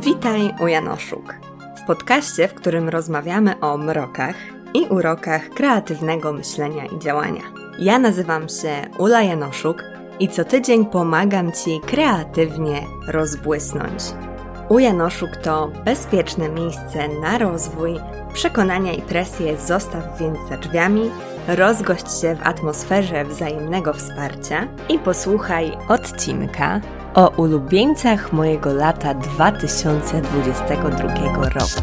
Witaj u Janoszuk. W podcaście, w którym rozmawiamy o mrokach i urokach kreatywnego myślenia i działania. Ja nazywam się Ula Janoszuk i co tydzień pomagam Ci kreatywnie rozbłysnąć. U Janoszuk to bezpieczne miejsce na rozwój, przekonania i presję zostaw więc za drzwiami, rozgość się w atmosferze wzajemnego wsparcia i posłuchaj odcinka o ulubieńcach mojego lata 2022 roku.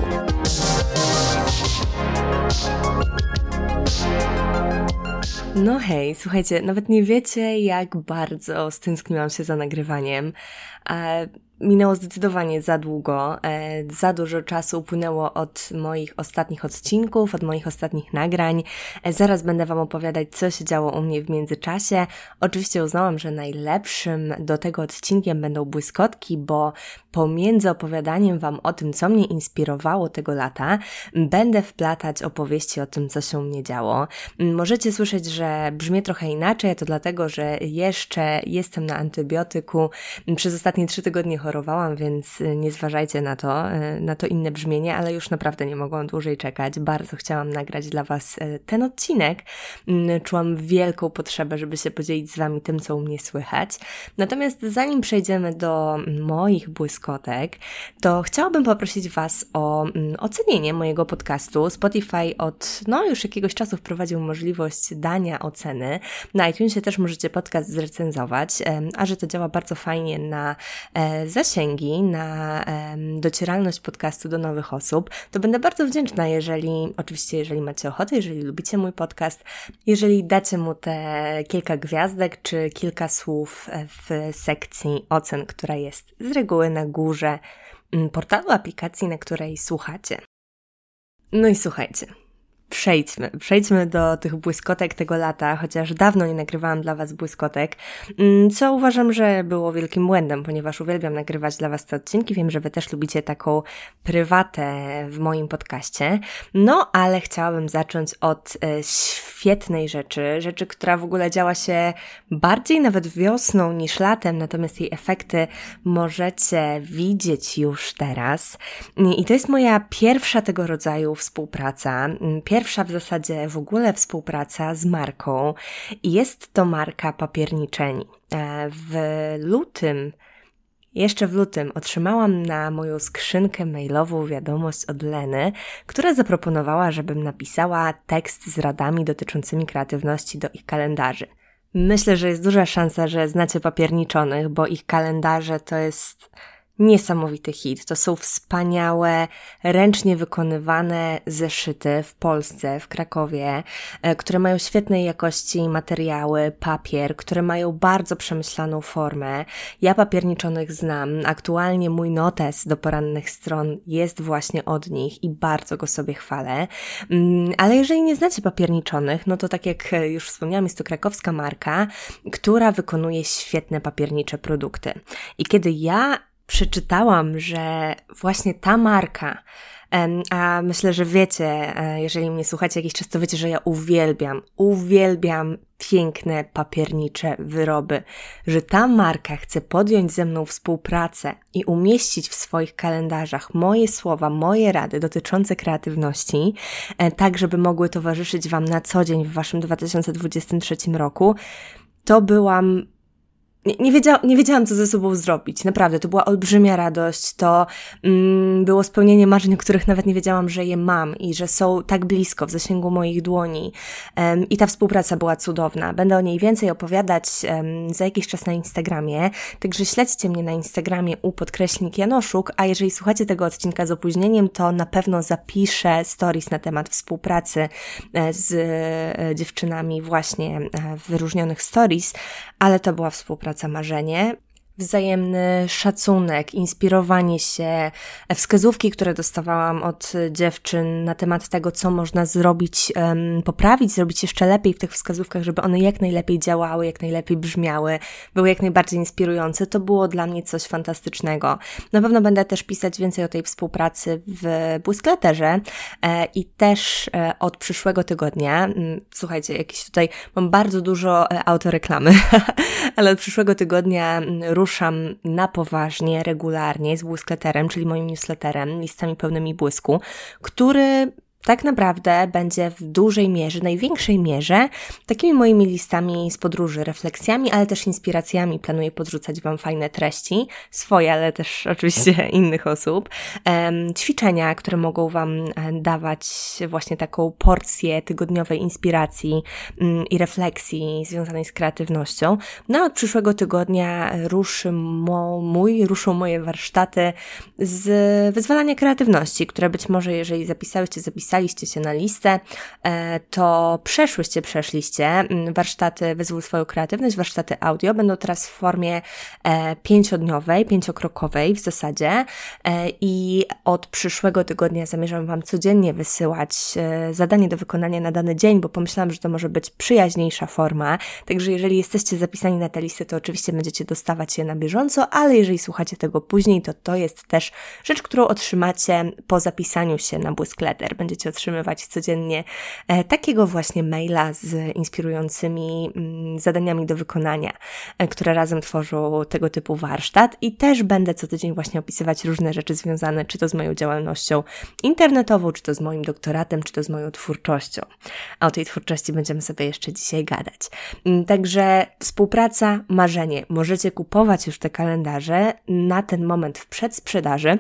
No hej, słuchajcie, nawet nie wiecie, jak bardzo stęskniłam się za nagrywaniem. Minęło zdecydowanie za długo, e, za dużo czasu upłynęło od moich ostatnich odcinków, od moich ostatnich nagrań. E, zaraz będę Wam opowiadać, co się działo u mnie w międzyczasie. Oczywiście uznałam, że najlepszym do tego odcinkiem będą błyskotki, bo pomiędzy opowiadaniem Wam o tym, co mnie inspirowało tego lata, będę wplatać opowieści o tym, co się u mnie działo. Możecie słyszeć, że brzmi trochę inaczej, to dlatego, że jeszcze jestem na antybiotyku. Przez ostatnie trzy tygodnie chorowałam, więc y, nie zważajcie na to, y, na to inne brzmienie, ale już naprawdę nie mogłam dłużej czekać. Bardzo chciałam nagrać dla Was y, ten odcinek. Mm, czułam wielką potrzebę, żeby się podzielić z Wami tym, co u mnie słychać. Natomiast zanim przejdziemy do moich błyskotek, to chciałabym poprosić Was o mm, ocenienie mojego podcastu. Spotify od no już jakiegoś czasu wprowadził możliwość dania oceny. Na iTunesie też możecie podcast zrecenzować, a że to działa bardzo fajnie na e, zasięgi, na docieralność podcastu do nowych osób, to będę bardzo wdzięczna, jeżeli, oczywiście, jeżeli macie ochotę, jeżeli lubicie mój podcast, jeżeli dacie mu te kilka gwiazdek czy kilka słów w sekcji ocen, która jest z reguły na górze mm, portalu aplikacji, na której słuchacie. No i słuchajcie, przejdźmy. Przejdźmy do tych błyskotek tego lata, chociaż dawno nie nagrywałam dla Was błyskotek, mm, co uważam, że było wielkim błędem, ponieważ uwielbiam nagrywać dla Was te odcinki. Wiem, że Wy też lubicie taką prywatę w moim podcaście. No, ale chciałabym zacząć od e, świetnej rzeczy, rzeczy, która w ogóle działa się bardziej nawet wiosną niż latem, natomiast jej efekty możecie widzieć już teraz. I to jest moja pierwsza tego rodzaju współpraca. Pierwsza pierwsza w zasadzie w ogóle współpraca z marką i jest to marka Papierniczeni. E, w lutym jeszcze w lutym otrzymałam na moją skrzynkę mailową wiadomość od Leny, która zaproponowała, żebym napisała tekst z radami dotyczącymi kreatywności do ich kalendarzy. Myślę, że jest duża szansa, że znacie papierniczonych, bo ich kalendarze to jest Niesamowity hit. To są wspaniałe, ręcznie wykonywane zeszyty w Polsce, w Krakowie, e, które mają świetnej jakości materiały, papier, które mają bardzo przemyślaną formę. Ja papierniczonych znam. Aktualnie mój notes do porannych stron jest właśnie od nich i bardzo go sobie chwalę. Mm, ale jeżeli nie znacie papierniczonych, no to tak jak już wspomniałam, jest to krakowska marka, która wykonuje świetne papiernicze produkty. I kiedy ja przeczytałam, że właśnie ta marka, a myślę, że wiecie, e, jeżeli mnie słuchacie jakiś czas, to wiecie, że ja uwielbiam, uwielbiam piękne papiernicze wyroby, że ta marka chce podjąć ze mną współpracę i umieścić w swoich kalendarzach moje słowa, moje rady dotyczące kreatywności, e, tak żeby mogły towarzyszyć Wam na co dzień w Waszym 2023 roku, to byłam nie, wiedział, nie wiedziałam, co ze sobą zrobić. Naprawdę, to była olbrzymia radość. To mm, było spełnienie marzeń, o których nawet nie wiedziałam, że je mam i że są tak blisko, w zasięgu moich dłoni. Um, I ta współpraca była cudowna. Będę o niej więcej opowiadać um, za jakiś czas na Instagramie. Także śledźcie mnie na Instagramie u podkreślnik Janoszuk, a jeżeli słuchacie tego odcinka z opóźnieniem, to na pewno zapiszę stories na temat współpracy e, z e, dziewczynami właśnie e, wyróżnionych stories, ale to była współpraca praca marzenie wzajemny szacunek, inspirowanie się, wskazówki, które dostawałam od dziewczyn na temat tego, co można zrobić, poprawić, zrobić jeszcze lepiej w tych wskazówkach, żeby one jak najlepiej działały, jak najlepiej brzmiały, były jak najbardziej inspirujące. To było dla mnie coś fantastycznego. Na pewno będę też pisać więcej o tej współpracy w Błyskleterze e, i też e, od przyszłego tygodnia, mm, słuchajcie, jakieś tutaj mam bardzo dużo e, autoreklamy, ale od przyszłego tygodnia mm, ruszam na poważnie, regularnie z błyskleterem, czyli moim newsletterem, listami pełnymi błysku, który tak naprawdę będzie w dużej mierze, największej mierze, takimi moimi listami z podróży, refleksjami, ale też inspiracjami. Planuję podrzucać Wam fajne treści, swoje, ale też oczywiście innych osób. Ćwiczenia, które mogą Wam e, dawać właśnie taką porcję tygodniowej inspiracji um, i refleksji związanej z kreatywnością. No, od przyszłego tygodnia ruszy mo, mój, ruszą moje warsztaty z wyzwalania kreatywności, które być może, jeżeli zapisałyście, zapisałyście, zapisaliście się na listę, e, to przeszłyście, przeszliście mm, warsztaty Wyzwól swoją kreatywność, warsztaty audio będą teraz w formie e, pięciodniowej, pięciokrokowej w zasadzie e, i od przyszłego tygodnia zamierzam Wam codziennie wysyłać zadanie do wykonania na dany dzień, bo pomyślałam, że to może być przyjaźniejsza forma, także jeżeli jesteście zapisani na tę listę, to oczywiście będziecie dostawać je na bieżąco, ale jeżeli słuchacie tego później, to to jest też rzecz, którą otrzymacie po zapisaniu się na Błyskletter. Będziecie otrzymywać codziennie e, takiego właśnie maila z inspirującymi mm, zadaniami do wykonania, e, które razem tworzą tego typu warsztat i też będę co tydzień właśnie opisywać różne rzeczy związane czy to z moją działalnością internetową, czy to z moim doktoratem, czy to z moją twórczością. A o tej twórczości będziemy sobie jeszcze dzisiaj gadać. Mm, także współpraca, marzenie. Możecie kupować już te kalendarze na ten moment w przedsprzedaży.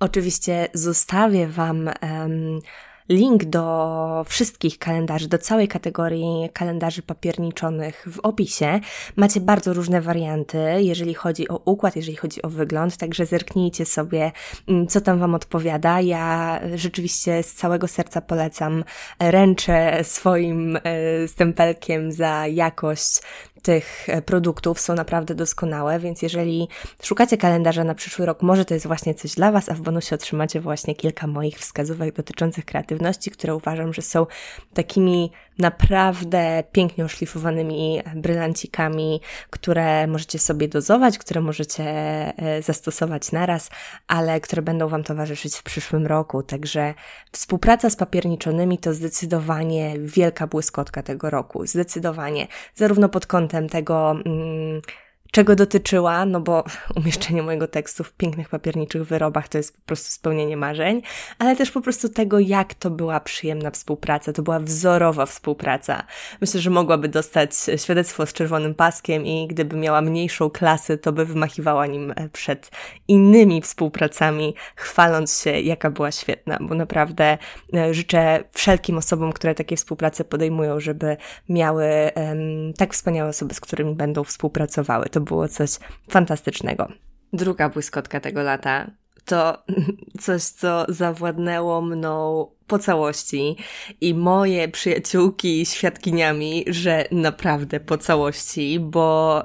Oczywiście zostawię Wam um, link do wszystkich kalendarzy, do całej kategorii kalendarzy papierniczonych w opisie. Macie bardzo różne warianty, jeżeli chodzi o układ, jeżeli chodzi o wygląd, także zerknijcie sobie, mm, co tam Wam odpowiada. Ja rzeczywiście z całego serca polecam, ręczę swoim e, stempelkiem za jakość tych e, produktów są naprawdę doskonałe, więc jeżeli szukacie kalendarza na przyszły rok, może to jest właśnie coś dla Was, a w bonusie otrzymacie właśnie kilka moich wskazówek dotyczących kreatywności, które uważam, że są takimi naprawdę pięknie oszlifowanymi brylancikami, które możecie sobie dozować, które możecie e, zastosować naraz, ale które będą Wam towarzyszyć w przyszłym roku. Także współpraca z papierniczonymi to zdecydowanie wielka błyskotka tego roku. Zdecydowanie. Zarówno pod kątem tego, mm, czego dotyczyła, no bo umieszczenie mojego tekstu w pięknych papierniczych wyrobach to jest po prostu spełnienie marzeń, ale też po prostu tego, jak to była przyjemna współpraca, to była wzorowa współpraca. Myślę, że mogłaby dostać świadectwo z czerwonym paskiem i gdyby miała mniejszą klasę, to by wymachiwała nim e, przed innymi współpracami, chwaląc się, jaka była świetna, bo naprawdę e, życzę wszelkim osobom, które takie współprace podejmują, żeby miały um, tak wspaniałe osoby, z którymi będą współpracowały to było coś fantastycznego. Druga błyskotka tego lata to coś, co zawładnęło mną po całości i moje przyjaciółki świadkiniami, że naprawdę po całości, bo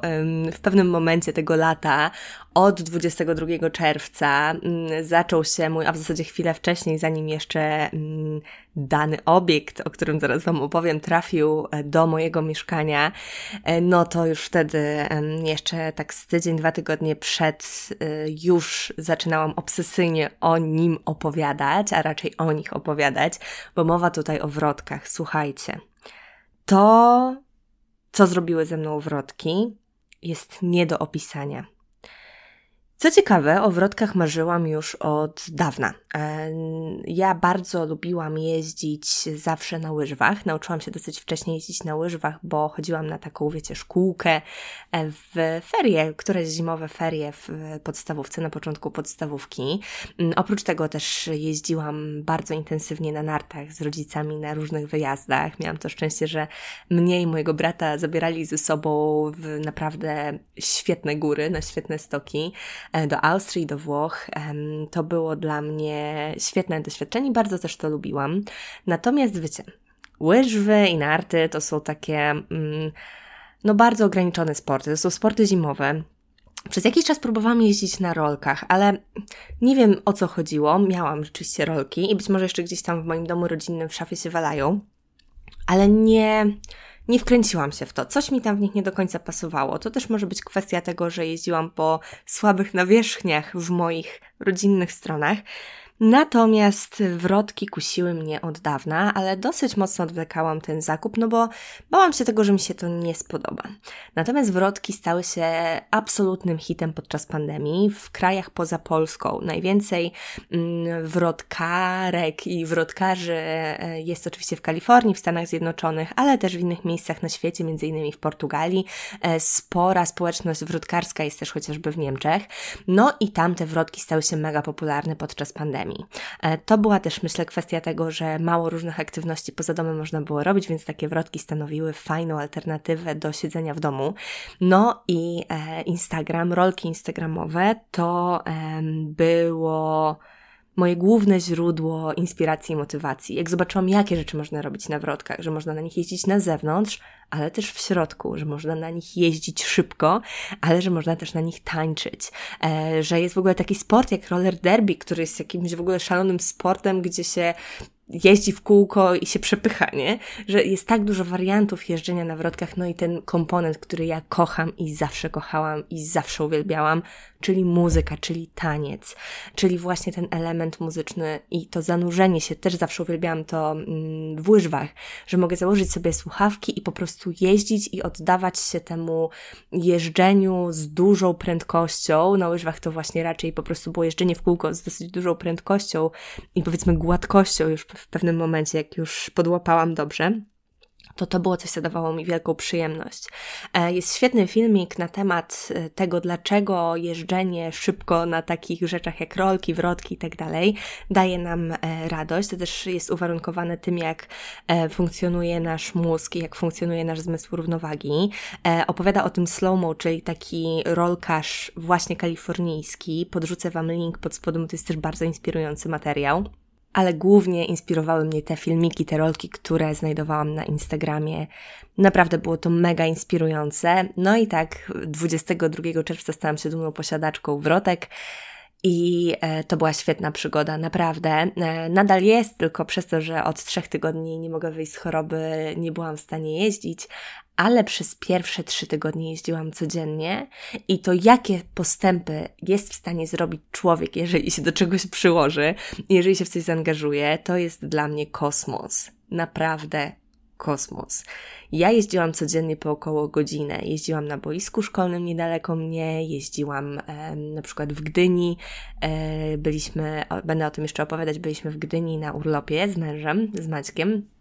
w pewnym momencie tego lata od 22 czerwca mm, zaczął się mój, a w zasadzie chwilę wcześniej, zanim jeszcze mm, dany obiekt, o którym zaraz Wam opowiem, trafił e, do mojego mieszkania, e, no to już wtedy jeszcze tak z tydzień, dwa tygodnie przed e, już zaczynałam obsesyjnie o nim opowiadać, a raczej o nich opowiadać, bo mowa tutaj o wrotkach. Słuchajcie, to, co zrobiły ze mną wrotki, jest nie do opisania. Co ciekawe, o wrotkach marzyłam już od dawna. E, ja bardzo lubiłam jeździć zawsze na łyżwach. Nauczyłam się dosyć wcześnie jeździć na łyżwach, bo chodziłam na taką, wiecie, szkółkę e, w ferie, któreś zimowe ferie w podstawówce, na początku podstawówki. Mm, oprócz tego też jeździłam bardzo intensywnie na nartach z rodzicami na różnych wyjazdach. Miałam to szczęście, że mnie i mojego brata zabierali ze sobą w naprawdę świetne góry, na świetne stoki. E, do Austrii, do Włoch. To było dla mnie świetne doświadczenie, bardzo też to lubiłam. Natomiast wiecie, łyżwy i narty to są takie mm, no bardzo ograniczone sporty. To są sporty zimowe, przez jakiś czas próbowałam jeździć na rolkach, ale nie wiem o co chodziło. Miałam rzeczywiście rolki i być może jeszcze gdzieś tam w moim domu rodzinnym w szafie się walają, ale nie, nie wkręciłam się w to. Coś mi tam w nich nie do końca pasowało. To też może być kwestia tego, że jeździłam po słabych nawierzchniach w moich rodzinnych stronach. Natomiast wrotki kusiły mnie od dawna, ale dosyć mocno odwlekałam ten zakup, no bo bałam się tego, że mi się to nie spodoba. Natomiast wrotki stały się absolutnym hitem podczas pandemii w krajach poza Polską. Najwięcej mm, wrotkarek i wrotkarzy e, jest oczywiście w Kalifornii, w Stanach Zjednoczonych, ale też w innych miejscach na świecie, między innymi w Portugalii. E, spora społeczność wrotkarska jest też chociażby w Niemczech. No i tam te wrotki stały się mega popularne podczas pandemii. E, to była też, myślę, kwestia tego, że mało różnych aktywności poza domem można było robić, więc takie wrotki stanowiły fajną alternatywę do siedzenia w domu. No i e, Instagram, rolki instagramowe to było moje główne źródło inspiracji i motywacji. Jak zobaczyłam, jakie rzeczy można robić na wrotkach, że można na nich jeździć na zewnątrz, ale też w środku, że można na nich jeździć szybko, ale że można też na nich tańczyć, e, że jest w ogóle taki sport jak roller derby, który jest jakimś w ogóle szalonym sportem, gdzie się jeździ w kółko i się przepycha, nie? Że jest tak dużo wariantów jeżdżenia na wrotkach, no i ten komponent, który ja kocham i zawsze kochałam i zawsze uwielbiałam, czyli muzyka, czyli taniec, czyli właśnie ten element muzyczny i to zanurzenie się, też zawsze uwielbiałam to mm, w łyżwach, że mogę założyć sobie słuchawki i po prostu jeździć i oddawać się temu jeżdżeniu z dużą prędkością. Na łyżwach to właśnie raczej po prostu było jeżdżenie w kółko z dosyć dużą prędkością i powiedzmy gładkością już w pewnym momencie, jak już podłapałam dobrze to to było coś, co dawało mi wielką przyjemność. E, jest świetny filmik na temat e, tego, dlaczego jeżdżenie szybko na takich rzeczach jak rolki, wrotki i tak daje nam e, radość. To też jest uwarunkowane tym, jak funkcjonuje nasz mózg i jak funkcjonuje nasz zmysł równowagi. Opowiada o tym slow-mo, czyli taki rolkarz właśnie kalifornijski. Podrzucę Wam link pod spodem, to jest też bardzo inspirujący materiał ale głównie inspirowały mnie te filmiki, te rolki, które znajdowałam na Instagramie. Naprawdę było to mega inspirujące. No i tak 22 czerwca stałam się dumną posiadaczką wrotek. I e, to była świetna przygoda, naprawdę. E, nadal jest, tylko przez to, że od trzech tygodni nie mogę wyjść z choroby, nie byłam w stanie jeździć, ale przez pierwsze trzy tygodnie jeździłam codziennie i to jakie postępy jest w stanie zrobić człowiek, jeżeli się do czegoś przyłoży, jeżeli się w coś zaangażuje, to jest dla mnie kosmos. Naprawdę kosmos. Ja jeździłam codziennie po około godzinę. Jeździłam na boisku szkolnym niedaleko mnie, jeździłam e, na przykład w Gdyni. E, byliśmy, będę o tym jeszcze opowiadać, byliśmy w Gdyni na urlopie z mężem, z Maćkiem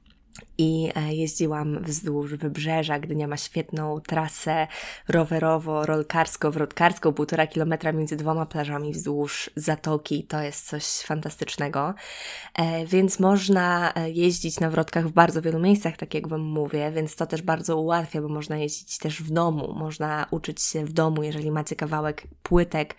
i e, jeździłam wzdłuż wybrzeża. Gdynia ma świetną trasę rowerowo-rolkarsko-wrotkarską, półtora kilometra między dwoma plażami wzdłuż zatoki. To jest coś fantastycznego. E, więc można e, jeździć na wrotkach w bardzo wielu miejscach, tak jak Wam mówię, więc to też bardzo ułatwia, bo można jeździć też w domu. Można uczyć się w domu, jeżeli macie kawałek płytek,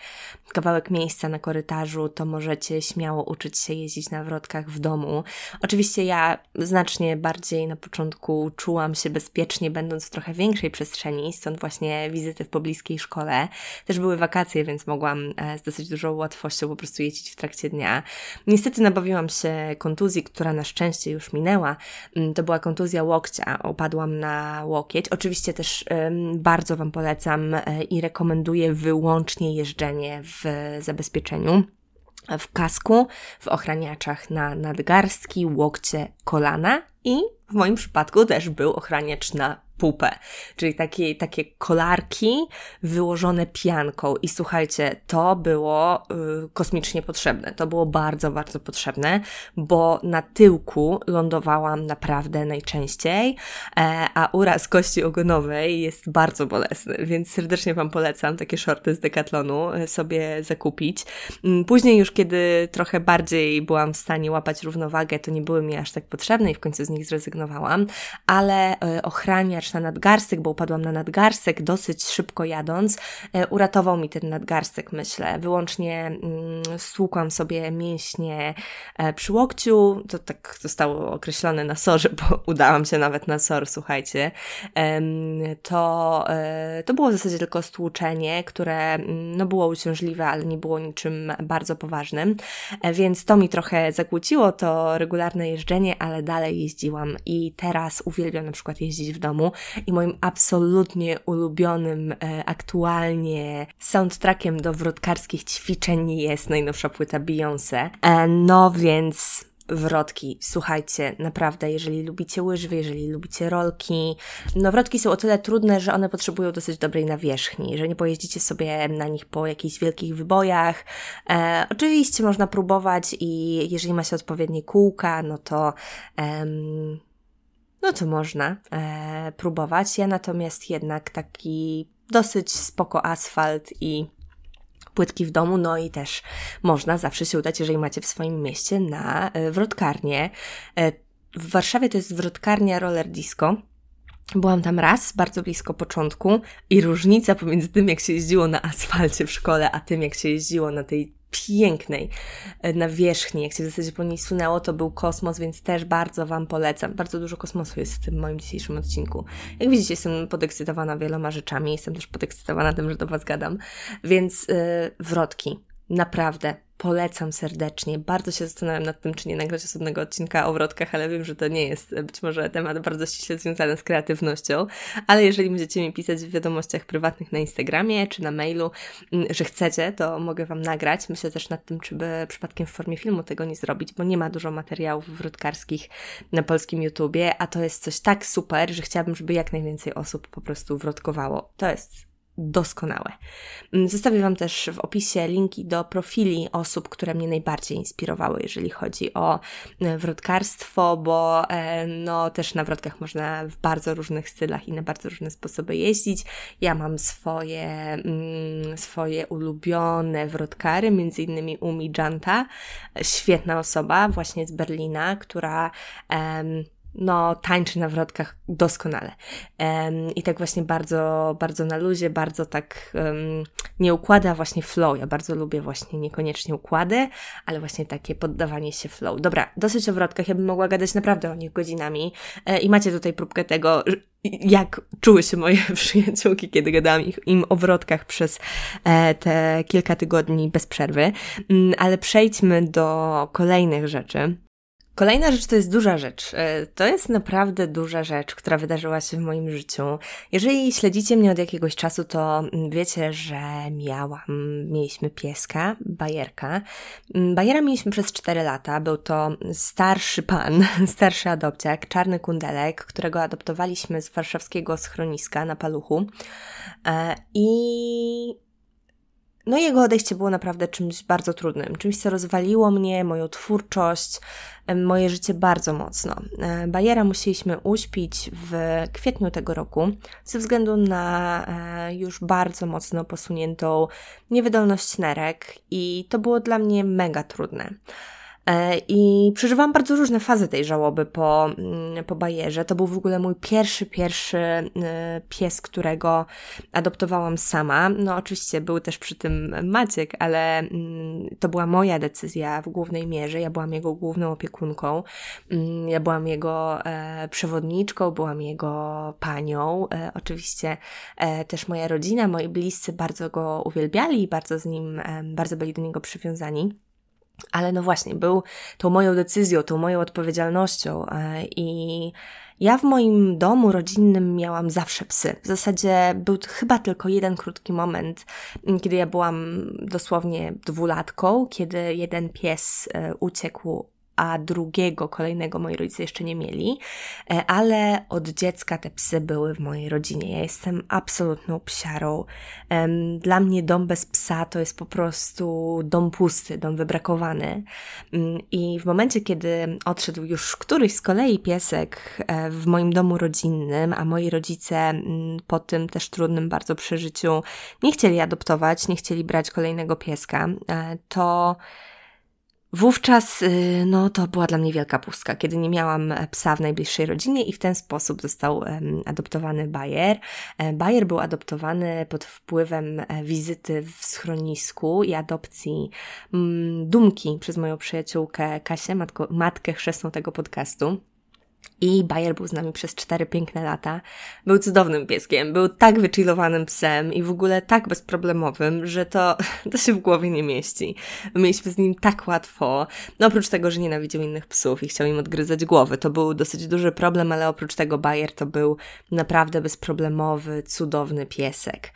kawałek miejsca na korytarzu, to możecie śmiało uczyć się jeździć na wrotkach w domu. Oczywiście ja znacznie bardziej na początku czułam się bezpiecznie, będąc w trochę większej przestrzeni, stąd właśnie wizyty w pobliskiej szkole. Też były wakacje, więc mogłam e, z dosyć dużą łatwością po prostu jeździć w trakcie dnia. Niestety nabawiłam się kontuzji, która na szczęście już minęła. Mm, to była kontuzja łokcia. Opadłam na łokieć. Oczywiście też bardzo Wam polecam e, i rekomenduję wyłącznie jeżdżenie w zabezpieczeniu w kasku, w ochraniaczach na nadgarstki, łokcie, kolana i w moim przypadku też był ochraniacz na pupę, czyli takie, takie kolarki wyłożone pianką. I słuchajcie, to było y, kosmicznie potrzebne. To było bardzo, bardzo potrzebne, bo na tyłku lądowałam naprawdę najczęściej, e, a uraz kości ogonowej jest bardzo bolesny, więc serdecznie Wam polecam takie shorty z Decathlonu e, sobie zakupić. Mm, później już, kiedy trochę bardziej byłam w stanie łapać równowagę, to nie były mi aż tak potrzebne i w końcu z nich zrezygnowałam, ale e, na nadgarstek, bo upadłam na nadgarstek dosyć szybko jadąc. E, uratował mi ten nadgarstek, myślę. Wyłącznie mm, stłukłam sobie mięśnie e, przy łokciu. To tak zostało określone na sorze, bo udałam się nawet na sor, słuchajcie. To, e, to było w zasadzie tylko stłuczenie, które mm, no, było uciążliwe, ale nie było niczym bardzo poważnym. Więc to mi trochę zakłóciło to regularne jeżdżenie, ale dalej jeździłam i teraz uwielbiam na przykład jeździć w domu. I moim absolutnie ulubionym e, aktualnie soundtrackiem do wrotkarskich ćwiczeń jest najnowsza płyta Beyoncé. E, no więc wrotki. Słuchajcie, naprawdę, jeżeli lubicie łyżwy, jeżeli lubicie rolki, no wrotki są o tyle trudne, że one potrzebują dosyć dobrej nawierzchni, że nie pojeździcie sobie na nich po jakichś wielkich wybojach. E, oczywiście można próbować i jeżeli ma się odpowiednie kółka, no to em, no to można e, próbować. Ja natomiast jednak taki dosyć spoko asfalt i płytki w domu, no i też można zawsze się udać, jeżeli macie w swoim mieście, na e, wrotkarnię. E, w Warszawie to jest wrotkarnia Roller Disco. Byłam tam raz, bardzo blisko początku, i różnica pomiędzy tym, jak się jeździło na asfalcie w szkole, a tym, jak się jeździło na tej pięknej e, nawierzchni, jak się w zasadzie po niej sunęło, to był kosmos, więc też bardzo Wam polecam. Bardzo dużo kosmosu jest w tym moim dzisiejszym odcinku. Jak widzicie, jestem podekscytowana wieloma rzeczami, jestem też podekscytowana tym, że do Was gadam, więc yy, wrotki. Naprawdę polecam serdecznie. Bardzo się zastanawiam nad tym, czy nie nagrać osobnego odcinka o wrotkach, ale wiem, że to nie jest być może temat bardzo ściśle związany z kreatywnością. Ale jeżeli będziecie mi pisać w wiadomościach prywatnych na Instagramie czy na mailu, mm, że chcecie, to mogę Wam nagrać. Myślę też nad tym, czy by przypadkiem w formie filmu tego nie zrobić, bo nie ma dużo materiałów wrotkarskich na polskim YouTubie, a to jest coś tak super, że chciałabym, żeby jak najwięcej osób po prostu wrotkowało. To jest doskonałe. Mm, zostawię Wam też w opisie linki do profili osób, które mnie najbardziej inspirowały, jeżeli chodzi o e, wrotkarstwo, bo e, no też na wrotkach można w bardzo różnych stylach i na bardzo różne sposoby jeździć. Ja mam swoje, mm, swoje ulubione wrotkary, między innymi Umi Janta, świetna osoba właśnie z Berlina, która no, tańczy na wrotkach doskonale. Um, I tak właśnie bardzo, bardzo na luzie, bardzo tak um, nie układa właśnie flow. Ja bardzo lubię właśnie niekoniecznie układy, ale właśnie takie poddawanie się flow. Dobra, dosyć o wrotkach, ja bym mogła gadać naprawdę o nich godzinami e, i macie tutaj próbkę tego, jak czuły się moje przyjaciółki, kiedy gadałam ich, im o wrotkach przez e, te kilka tygodni bez przerwy. Mm, ale przejdźmy do kolejnych rzeczy. Kolejna rzecz to jest duża rzecz. E, to jest naprawdę duża rzecz, która wydarzyła się w moim życiu. Jeżeli śledzicie mnie od jakiegoś czasu, to wiecie, że miałam, mieliśmy pieska, bajerka. Bajera mieliśmy przez 4 lata. Był to starszy pan, starszy adopciak, czarny kundelek, którego adoptowaliśmy z warszawskiego schroniska na Paluchu. E, I no jego odejście było naprawdę czymś bardzo trudnym, czymś, co rozwaliło mnie, moją twórczość, moje życie bardzo mocno. E, Bajera musieliśmy uśpić w kwietniu tego roku ze względu na e, już bardzo mocno posuniętą niewydolność nerek i to było dla mnie mega trudne. E, I przeżywałam bardzo różne fazy tej żałoby po, mm, po bajerze. To był w ogóle mój pierwszy, pierwszy e, pies, którego adoptowałam sama. No oczywiście był też przy tym Maciek, ale mm, to była moja decyzja w głównej mierze. Ja byłam jego główną opiekunką. Mm, ja byłam jego e, przewodniczką, byłam jego panią. Oczywiście też moja rodzina, moi bliscy bardzo go uwielbiali i bardzo z nim, bardzo byli do niego przywiązani. Ale no właśnie, był tą moją decyzją, tą moją odpowiedzialnością e, i ja w moim domu rodzinnym miałam zawsze psy. W zasadzie był chyba tylko jeden krótki moment, kiedy ja byłam dosłownie dwulatką, kiedy jeden pies e, uciekł a drugiego, kolejnego moi rodzice jeszcze nie mieli, e, ale od dziecka te psy były w mojej rodzinie. Ja jestem absolutną psiarą. Dla mnie dom bez psa to jest po prostu dom pusty, dom wybrakowany. Mm, I w momencie, kiedy odszedł już któryś z kolei piesek e, w moim domu rodzinnym, a moi rodzice mm, po tym też trudnym bardzo przeżyciu nie chcieli adoptować, nie chcieli brać kolejnego pieska, e, to Wówczas, y, no, to była dla mnie wielka pustka, kiedy nie miałam e, psa w najbliższej rodzinie i w ten sposób został adoptowany Bayer. E, Bayer był adoptowany pod wpływem e, wizyty w schronisku i adopcji mm, Dumki przez moją przyjaciółkę Kasię, matko, matkę chrzestną tego podcastu. I Bayer był z nami przez cztery piękne lata. Był cudownym pieskiem, był tak wychillowanym psem i w ogóle tak bezproblemowym, że to, to się w głowie nie mieści. Mieliśmy z nim tak łatwo. No oprócz tego, że nienawidził innych psów i chciał im odgryzać głowy, to był dosyć duży problem, ale oprócz tego Bayer to był naprawdę bezproblemowy, cudowny piesek.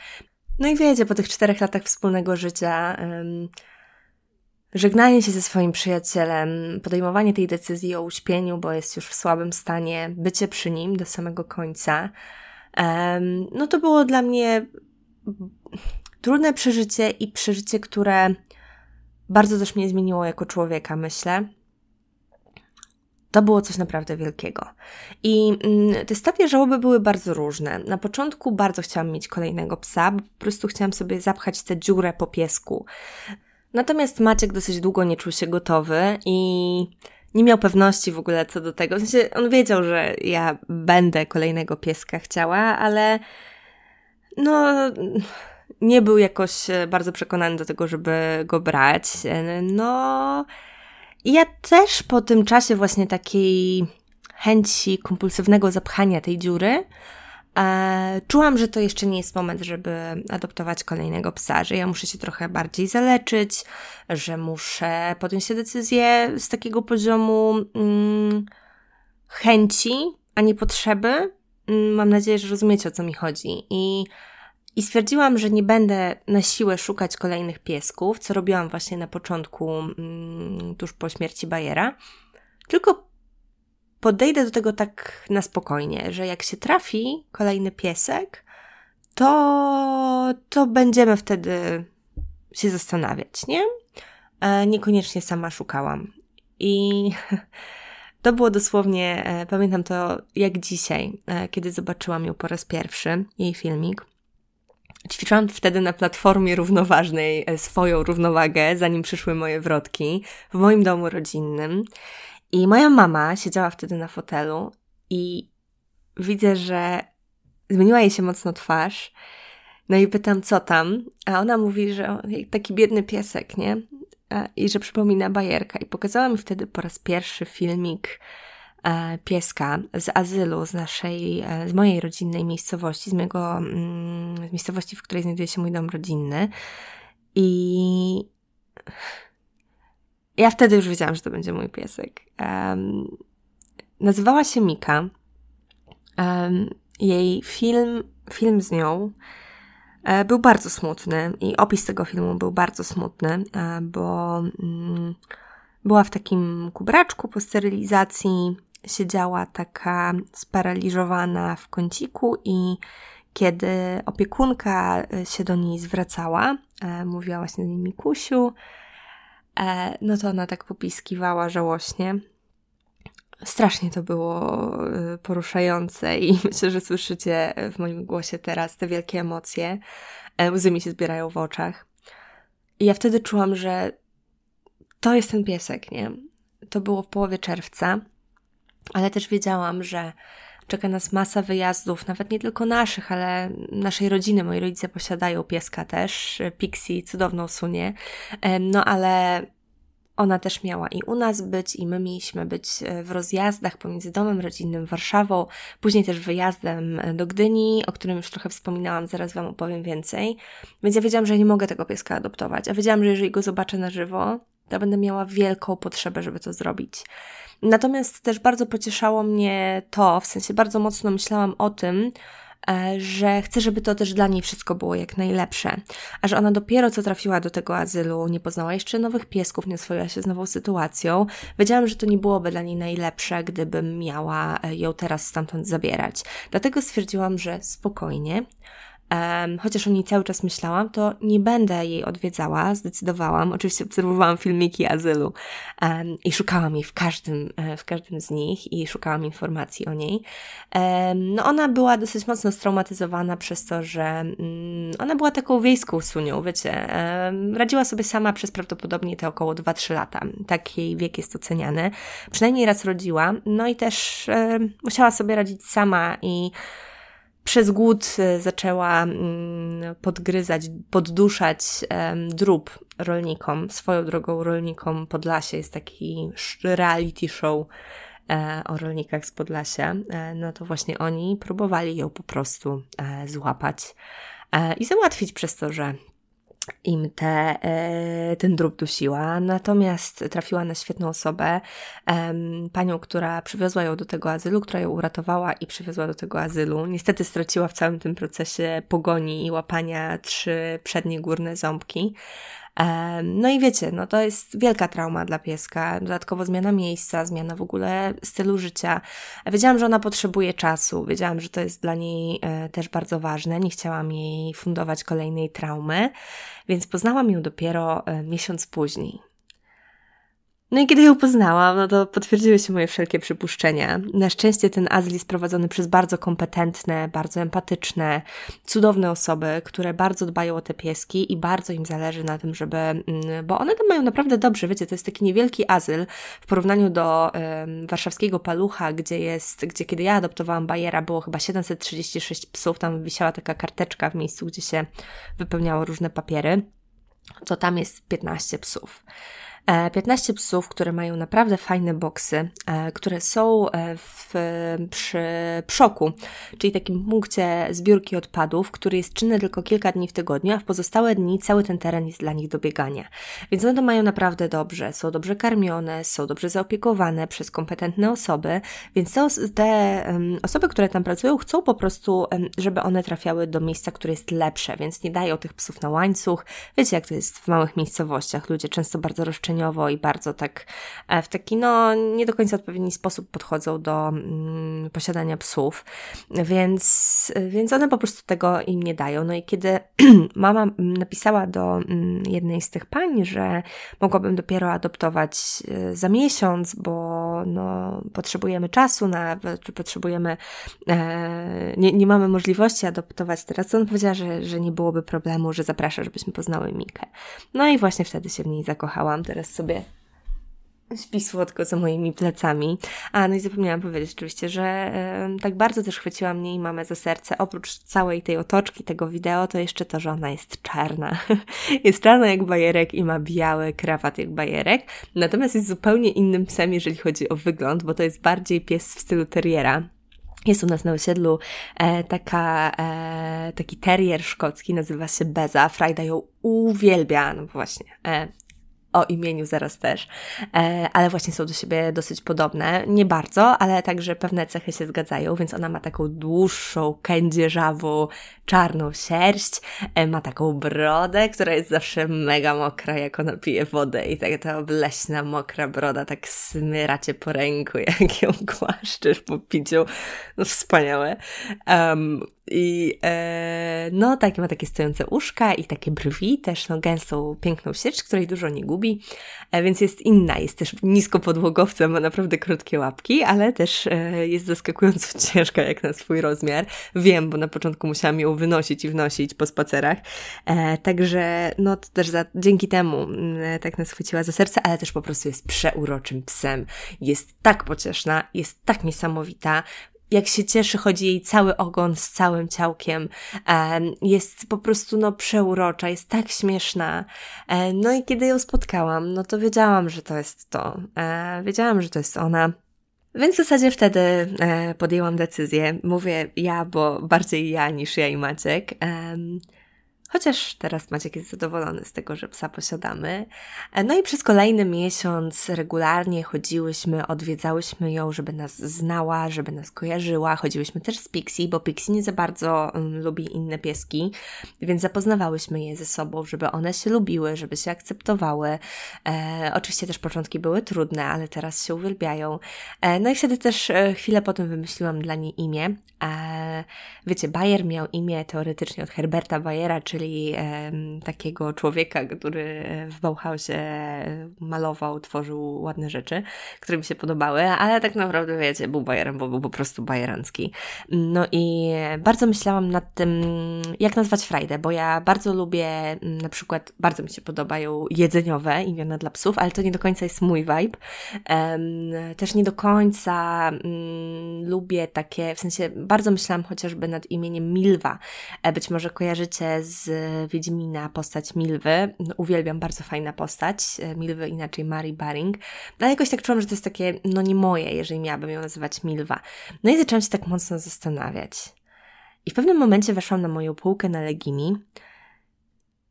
No i wiecie, po tych czterech latach wspólnego życia... Żegnanie się ze swoim przyjacielem, podejmowanie tej decyzji o uśpieniu, bo jest już w słabym stanie, bycie przy nim do samego końca, no to było dla mnie trudne przeżycie i przeżycie, które bardzo też mnie zmieniło jako człowieka, myślę. To było coś naprawdę wielkiego. I mm, te stopnie żałoby były bardzo różne. Na początku bardzo chciałam mieć kolejnego psa, po prostu chciałam sobie zapchać tę dziurę po piesku. Natomiast Maciek dosyć długo nie czuł się gotowy i nie miał pewności w ogóle co do tego. W sensie on wiedział, że ja będę kolejnego pieska chciała, ale no nie był jakoś e, bardzo przekonany do tego, żeby go brać. No i ja też po tym czasie właśnie takiej chęci kompulsywnego zapchania tej dziury, E, czułam, że to jeszcze nie jest moment, żeby adoptować kolejnego psa, że ja muszę się trochę bardziej zaleczyć, że muszę podjąć się decyzję z takiego poziomu mm, chęci, a nie potrzeby. Mm, mam nadzieję, że rozumiecie o co mi chodzi. I, I stwierdziłam, że nie będę na siłę szukać kolejnych piesków, co robiłam właśnie na początku, mm, tuż po śmierci Bajera, tylko podejdę do tego tak na spokojnie, że jak się trafi kolejny piesek, to, to będziemy wtedy się zastanawiać, nie? E, niekoniecznie sama szukałam. I to było dosłownie, e, pamiętam to jak dzisiaj, e, kiedy zobaczyłam ją po raz pierwszy, jej filmik. Ćwiczyłam wtedy na platformie równoważnej swoją równowagę, zanim przyszły moje wrotki, w moim domu rodzinnym. I moja mama siedziała wtedy na fotelu i widzę, że zmieniła jej się mocno twarz. No i pytam, co tam? A ona mówi, że taki biedny piesek, nie? I że przypomina bajerka. I pokazała mi wtedy po raz pierwszy filmik e, pieska z azylu, z naszej, e, z mojej rodzinnej miejscowości, z mojego, mm, z miejscowości, w której znajduje się mój dom rodzinny. I ja wtedy już wiedziałam, że to będzie mój piesek. Um, nazywała się Mika. Um, jej film, film z nią e, był bardzo smutny i opis tego filmu był bardzo smutny, e, bo mm, była w takim kubraczku po sterylizacji, siedziała taka sparaliżowana w kąciku i kiedy opiekunka e, się do niej zwracała, mówiła właśnie do niej Mikusiu, no to ona tak popiskiwała żałośnie. Strasznie to było e, poruszające i myślę, że słyszycie w moim głosie teraz te wielkie emocje. E, łzy mi się zbierają w oczach. I ja wtedy czułam, że to jest ten piesek, nie? To było w połowie czerwca, ale też wiedziałam, że czeka nas masa wyjazdów, nawet nie tylko naszych, ale naszej rodziny. Moi rodzice posiadają pieska też, Pixie, cudowną Sunię, no ale ona też miała i u nas być, i my mieliśmy być e, w rozjazdach pomiędzy domem rodzinnym, Warszawą, później też wyjazdem e, do Gdyni, o którym już trochę wspominałam, zaraz Wam opowiem więcej. Więc ja wiedziałam, że nie mogę tego pieska adoptować, a wiedziałam, że jeżeli go zobaczę na żywo, to będę miała wielką potrzebę, żeby to zrobić. Natomiast też bardzo pocieszało mnie to, w sensie bardzo mocno myślałam o tym, e, że chcę, żeby to też dla niej wszystko było jak najlepsze. A że ona dopiero co trafiła do tego azylu, nie poznała jeszcze nowych piesków, nie oswoiła się z nową sytuacją, wiedziałam, że to nie byłoby dla niej najlepsze, gdybym miała e, ją teraz stamtąd zabierać. Dlatego stwierdziłam, że spokojnie, Chociaż o niej cały czas myślałam, to nie będę jej odwiedzała, zdecydowałam. Oczywiście obserwowałam filmiki azylu i szukałam jej w każdym, e, w każdym z nich i szukałam informacji o niej. No ona była dosyć mocno straumatyzowana przez to, że um, ona była taką wiejską sunią, wiecie. radziła sobie sama przez prawdopodobnie te około 2-3 lata. Tak jej wiek jest oceniany. Przynajmniej raz rodziła, no i też musiała sobie radzić sama i przez głód e, zaczęła mm, podgryzać, podduszać drób rolnikom. Swoją drogą rolnikom Podlasie jest taki reality show e, o rolnikach z Podlasia, e, no to właśnie oni próbowali ją po prostu e, złapać i załatwić przez to, że im te, e, ten drób dusiła, natomiast trafiła na świetną osobę, panią, która przywiozła ją do tego azylu, która ją uratowała i przywiozła do tego azylu. Niestety straciła w całym tym procesie pogoni i łapania trzy przednie górne ząbki, no i wiecie, no to jest wielka trauma dla pieska. Dodatkowo zmiana miejsca, zmiana w ogóle stylu życia. Wiedziałam, że ona potrzebuje czasu, wiedziałam, że to jest dla niej e, też bardzo ważne. Nie chciałam jej fundować kolejnej traumy, więc poznałam ją dopiero e, miesiąc później. No i kiedy ją poznałam, no to potwierdziły się moje wszelkie przypuszczenia. Na szczęście ten azyl jest prowadzony przez bardzo kompetentne, bardzo empatyczne, cudowne osoby, które bardzo dbają o te pieski i bardzo im zależy na tym, żeby, mm, bo one tam mają naprawdę dobrze, wiecie, to jest taki niewielki azyl w porównaniu do um, warszawskiego Palucha, gdzie jest, gdzie kiedy ja adoptowałam Bajera, było chyba 736 psów, tam wisiała taka karteczka w miejscu, gdzie się wypełniało różne papiery, to tam jest 15 psów. 15 e, psów, które mają naprawdę fajne boksy, e, które są e, w, przy przoku, czyli takim punkcie zbiórki odpadów, który jest czynny tylko kilka dni w tygodniu, a w pozostałe dni cały ten teren jest dla nich do biegania. Więc one to mają naprawdę dobrze, są dobrze karmione, są dobrze zaopiekowane przez kompetentne osoby, więc te, osoby, które tam pracują, chcą po prostu, żeby one trafiały do miejsca, które jest lepsze, więc nie dają tych psów na łańcuch. Wiecie, jak to jest w małych miejscowościach, ludzie często bardzo i bardzo tak e, w taki no nie do końca odpowiedni sposób podchodzą do mm, posiadania psów, więc, więc one po prostu tego im nie dają. No i kiedy mama napisała do mm, jednej z tych pań, że mogłabym dopiero adoptować e, za miesiąc, bo no, potrzebujemy czasu na, czy potrzebujemy, e, nie, nie mamy możliwości adoptować teraz, to on powiedziała, że, że nie byłoby problemu, że zaprasza, żebyśmy poznały Mikę. No i właśnie wtedy się w niej zakochałam. Teraz sobie śpi słodko za moimi plecami. A, no i zapomniałam powiedzieć oczywiście, że e, tak bardzo też chwyciła mnie i mamę za serce. Oprócz całej tej otoczki, tego wideo, to jeszcze to, że ona jest czarna. jest czarna jak bajerek i ma biały krawat jak bajerek. Natomiast jest zupełnie innym psem, jeżeli chodzi o wygląd, bo to jest bardziej pies w stylu terriera. Jest u nas na osiedlu e, taka, e, taki terrier szkocki, nazywa się Beza. Frajda ją uwielbia, no właśnie. E, o imieniu zaraz też, e, ale właśnie są do siebie dosyć podobne. Nie bardzo, ale także pewne cechy się zgadzają, więc ona ma taką dłuższą, kędzierzawą, czarną sierść, e, ma taką brodę, która jest zawsze mega mokra, jak ona pije wodę i tak ta obleśna, mokra broda tak smyra cię po ręku, jak ją głaszczysz po piciu. No wspaniałe. Um, i e, no, takie ma takie stojące uszka i takie brwi, też no, gęstą, piękną sieć, której dużo nie gubi, e, więc jest inna, jest też nisko podłogowcem, ma naprawdę krótkie łapki, ale też e, jest zaskakująco ciężka jak na swój rozmiar. Wiem, bo na początku musiałam ją wynosić i wnosić po spacerach, e, także no to też za, dzięki temu mm, tak nas chwyciła za serce, ale też po prostu jest przeuroczym psem. Jest tak pocieszna, jest tak niesamowita, jak się cieszy, chodzi jej cały ogon z całym ciałkiem. Jest po prostu no przeurocza, jest tak śmieszna. No i kiedy ją spotkałam, no to wiedziałam, że to jest to. E, wiedziałam, że to jest ona. Więc w zasadzie wtedy e, podjęłam decyzję. Mówię ja, bo bardziej ja niż ja i Maciek. Chociaż teraz Maciek jest zadowolony z tego, że psa posiadamy. E, no i przez kolejny miesiąc regularnie chodziłyśmy, odwiedzałyśmy ją, żeby nas znała, żeby nas kojarzyła. Chodziłyśmy też z Pixie, bo Pixie nie za bardzo um, lubi inne pieski, więc zapoznawałyśmy je ze sobą, żeby one się lubiły, żeby się akceptowały. E, oczywiście też początki były trudne, ale teraz się uwielbiają. E, no i wtedy też e, chwilę potem wymyśliłam dla niej imię. E, wiecie, Bayer miał imię teoretycznie od Herberta Bayera, czyli czyli e, takiego człowieka, który w Bauhausie malował, tworzył ładne rzeczy, które mi się podobały, ale tak naprawdę, wiecie, był bajerem, bo był po prostu bajerancki. No i bardzo myślałam nad tym, jak nazwać frajdę, bo ja bardzo lubię, na przykład, bardzo mi się podobają jedzeniowe imiona dla psów, ale to nie do końca jest mój vibe. Też nie do końca mm, lubię takie, w sensie bardzo myślałam chociażby nad imieniem Milwa. E, być może kojarzycie z z Wiedźmina postać Milwy. No, uwielbiam, bardzo fajna postać. E, Milwy, inaczej Mary Baring. Ale jakoś tak czułam, że to jest takie, no nie moje, jeżeli miałabym ją nazywać Milwa. No i zaczęłam się tak mocno zastanawiać. I w pewnym momencie weszłam na moją półkę na Legimi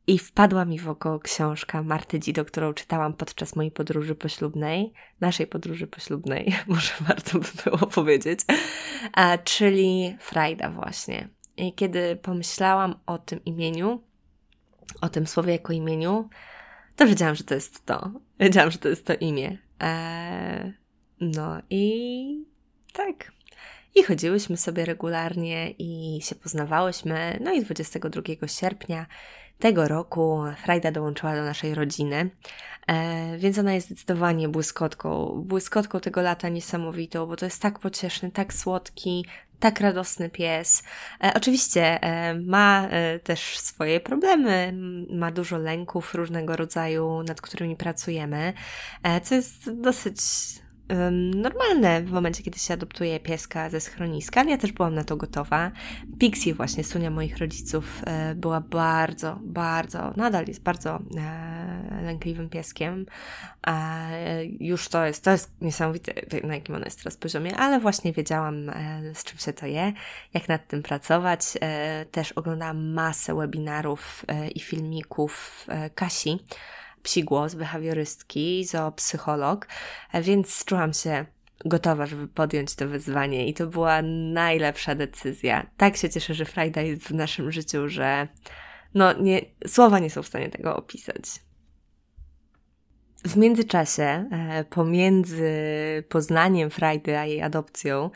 i wpadła mi w oko książka Marty Dzido, którą czytałam podczas mojej podróży poślubnej, naszej podróży poślubnej, może warto by było powiedzieć, a, czyli Frajda właśnie. Kiedy pomyślałam o tym imieniu, o tym słowie jako imieniu, to wiedziałam, że to jest to. Wiedziałam, że to jest to imię. Eee, no i tak. I chodziłyśmy sobie regularnie i się poznawałyśmy. No i 22 sierpnia tego roku Frajda dołączyła do naszej rodziny, e, więc ona jest zdecydowanie błyskotką. Błyskotką tego lata niesamowitą, bo to jest tak pocieszny, tak słodki, tak radosny pies. E, oczywiście e, ma e, też swoje problemy, ma dużo lęków różnego rodzaju, nad którymi pracujemy, co jest dosyć normalne w momencie, kiedy się adoptuje pieska ze schroniska, ja też byłam na to gotowa. Pixie właśnie, sunia moich rodziców, e, była bardzo, bardzo, nadal jest bardzo e, lękliwym pieskiem. Już to jest, to jest niesamowite, na jakim ona jest teraz poziomie, ale właśnie wiedziałam, e, z czym się to je, jak nad tym pracować. Też oglądałam masę webinarów i filmików Kasi, psigłos, behawiorystki, zoopsycholog, więc czułam się gotowa, żeby podjąć to wyzwanie i to była najlepsza decyzja. Tak się cieszę, że Frajda jest w naszym życiu, że no nie, słowa nie są w stanie tego opisać. W międzyczasie, e, pomiędzy poznaniem a jej adopcją,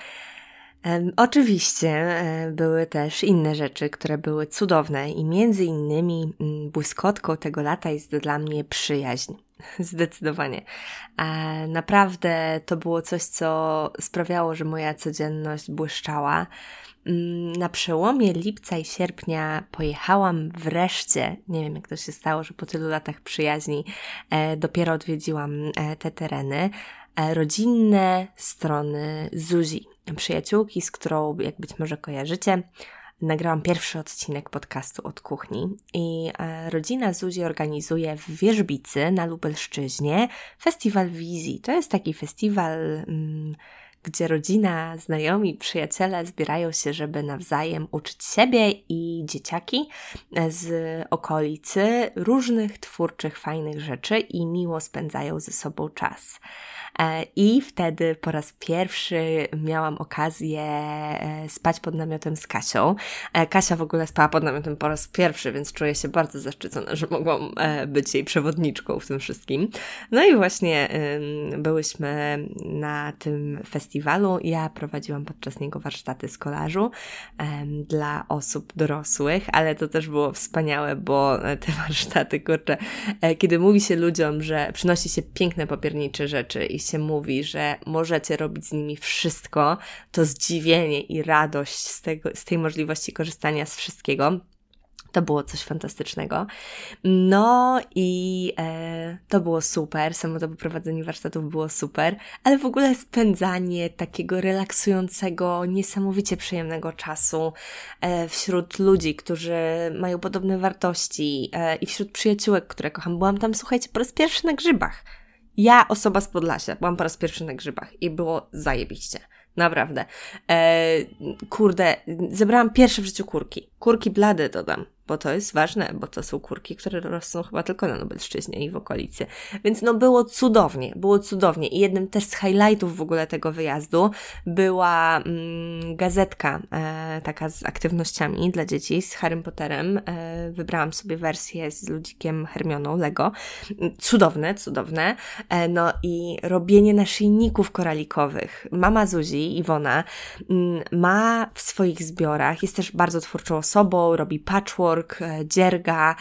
Oczywiście e, były też inne rzeczy, które były cudowne i między innymi mm, błyskotką tego lata jest dla mnie przyjaźń. Zdecydowanie. E, naprawdę to było coś, co sprawiało, że moja codzienność błyszczała. Mm, na przełomie lipca i sierpnia pojechałam wreszcie, nie wiem jak to się stało, że po tylu latach przyjaźni e, dopiero odwiedziłam te tereny, rodzinne strony Zuzi przyjaciółki, z którą, jak być może kojarzycie, nagrałam pierwszy odcinek podcastu od kuchni i e, rodzina Zuzi organizuje w Wierzbicy na Lubelszczyźnie festiwal wizji. To jest taki festiwal, mm, gdzie rodzina, znajomi, przyjaciele zbierają się, żeby nawzajem uczyć siebie i dzieciaki e, z okolicy różnych twórczych, fajnych rzeczy i miło spędzają ze sobą czas. E, I wtedy po raz pierwszy miałam okazję e, spać pod namiotem z Kasią. E, Kasia w ogóle spała pod namiotem po raz pierwszy, więc czuję się bardzo zaszczycona, że mogłam być jej przewodniczką w tym wszystkim. No i właśnie byłyśmy na tym festiwalu. Ja prowadziłam podczas niego warsztaty z kolażu dla osób dorosłych, ale to też było wspaniałe, bo te warsztaty, kurczę, kiedy mówi się ludziom, że przynosi się piękne papiernicze rzeczy i się mówi, że możecie robić z nimi wszystko, to zdziwienie i radość z, tego, z tej możliwości korzystania z wszystkiego. To było coś fantastycznego. No i e, to było super. Samo to poprowadzenie warsztatów było super, ale w ogóle spędzanie takiego relaksującego, niesamowicie przyjemnego czasu e, wśród ludzi, którzy mają podobne wartości e, i wśród przyjaciółek, które kocham. Byłam tam, słuchajcie, po raz pierwszy na grzybach. Ja, osoba z Podlasia, byłam po raz pierwszy na grzybach i było zajebiście. Naprawdę. E, kurde, zebrałam pierwsze w życiu kurki. Kurki blade dodam bo to jest ważne, bo to są kurki, które rosną chyba tylko na Lubelszczyźnie i w okolicy. Więc no było cudownie, było cudownie. I jednym też z highlightów w ogóle tego wyjazdu była mm, gazetka e, taka z aktywnościami dla dzieci, z Harrym Potterem. E, wybrałam sobie wersję z ludzikiem Hermioną Lego. Cudowne, cudowne. E, no i robienie naszyjników koralikowych. Mama Zuzi, Iwona, mm, ma w swoich zbiorach, jest też bardzo twórczą osobą, robi patchwork, E, dzierga,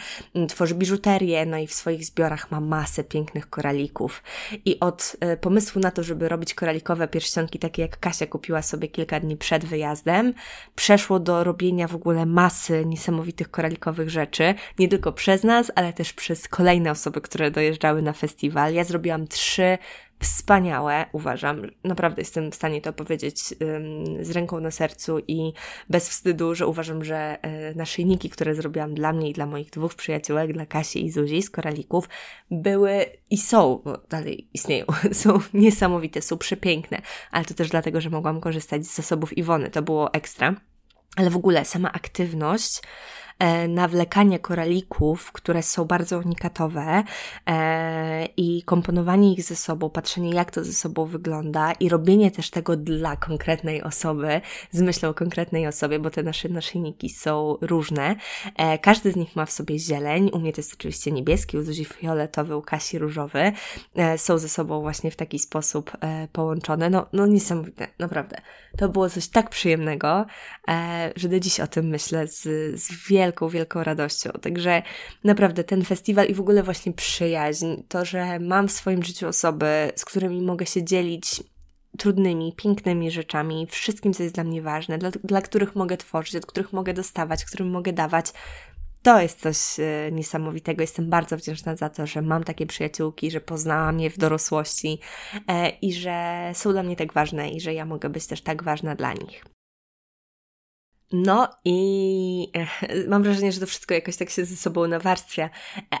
tworzy biżuterię, no i w swoich zbiorach ma masę pięknych koralików. I od e, pomysłu na to, żeby robić koralikowe pierścionki, takie jak Kasia kupiła sobie kilka dni przed wyjazdem, przeszło do robienia w ogóle masy niesamowitych koralikowych rzeczy, nie tylko przez nas, ale też przez kolejne osoby, które dojeżdżały na festiwal. Ja zrobiłam trzy wspaniałe, uważam. Naprawdę jestem w stanie to powiedzieć z ręką na sercu i bez wstydu, że uważam, że y, naszyjniki, które zrobiłam dla mnie i dla moich dwóch przyjaciółek, dla Kasi i Zuzi z Koralików, były i są, bo dalej istnieją, są niesamowite, są przepiękne, ale to też dlatego, że mogłam korzystać z zasobów Iwony, to było ekstra. Ale w ogóle sama aktywność, E, nawlekanie koralików, które są bardzo unikatowe e, i komponowanie ich ze sobą, patrzenie jak to ze sobą wygląda i robienie też tego dla konkretnej osoby, z myślą o konkretnej osobie, bo te nasze naszyjniki są różne. E, każdy z nich ma w sobie zieleń, u mnie to jest oczywiście niebieski, u Zuzi fioletowy, u Kasi różowy. Są ze sobą właśnie w taki sposób połączone. No, no niesamowite, naprawdę. To było coś tak przyjemnego, że do dziś o tym myślę z, z wielką wielką, wielką radością. Także naprawdę ten festiwal i w ogóle właśnie przyjaźń, to, że mam w swoim życiu osoby, z którymi mogę się dzielić trudnymi, pięknymi rzeczami, wszystkim, co jest dla mnie ważne, dla, dla których mogę tworzyć, od których mogę dostawać, którym mogę dawać. To jest coś e, niesamowitego. Jestem bardzo wdzięczna za to, że mam takie przyjaciółki, że poznałam je w dorosłości e, i że są dla mnie tak ważne i że ja mogę być też tak ważna dla nich. No i mam wrażenie, że to wszystko jakoś tak się ze sobą nawarstwia,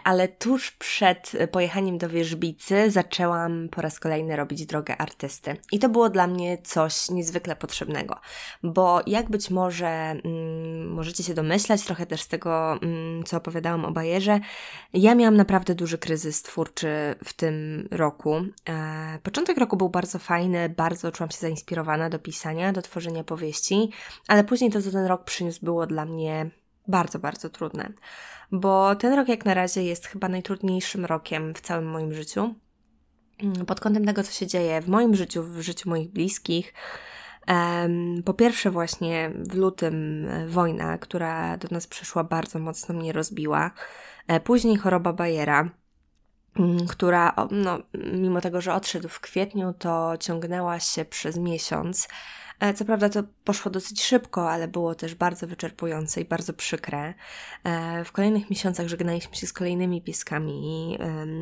ale tuż przed pojechaniem do Wierzbicy zaczęłam po raz kolejny robić drogę artysty. I to było dla mnie coś niezwykle potrzebnego, bo jak być może mm, możecie się domyślać, trochę też z tego, mm, co opowiadałam o Bajerze, ja miałam naprawdę duży kryzys twórczy w tym roku. E, początek roku był bardzo fajny, bardzo czułam się zainspirowana do pisania, do tworzenia powieści, ale później to, co ten rok przyniósł, było dla mnie bardzo, bardzo trudne, bo ten rok jak na razie jest chyba najtrudniejszym rokiem w całym moim życiu. Mm, pod kątem tego, co się dzieje w moim życiu, w życiu moich bliskich. Po pierwsze, właśnie w lutym e, wojna, która do nas przyszła, bardzo mocno mnie rozbiła. E, później choroba Bayera, mm, która, no, mimo tego, że odszedł w kwietniu, to ciągnęła się przez miesiąc. E, co prawda to poszło dosyć szybko, ale było też bardzo wyczerpujące i bardzo przykre. E, w kolejnych miesiącach żegnaliśmy się z kolejnymi pieskami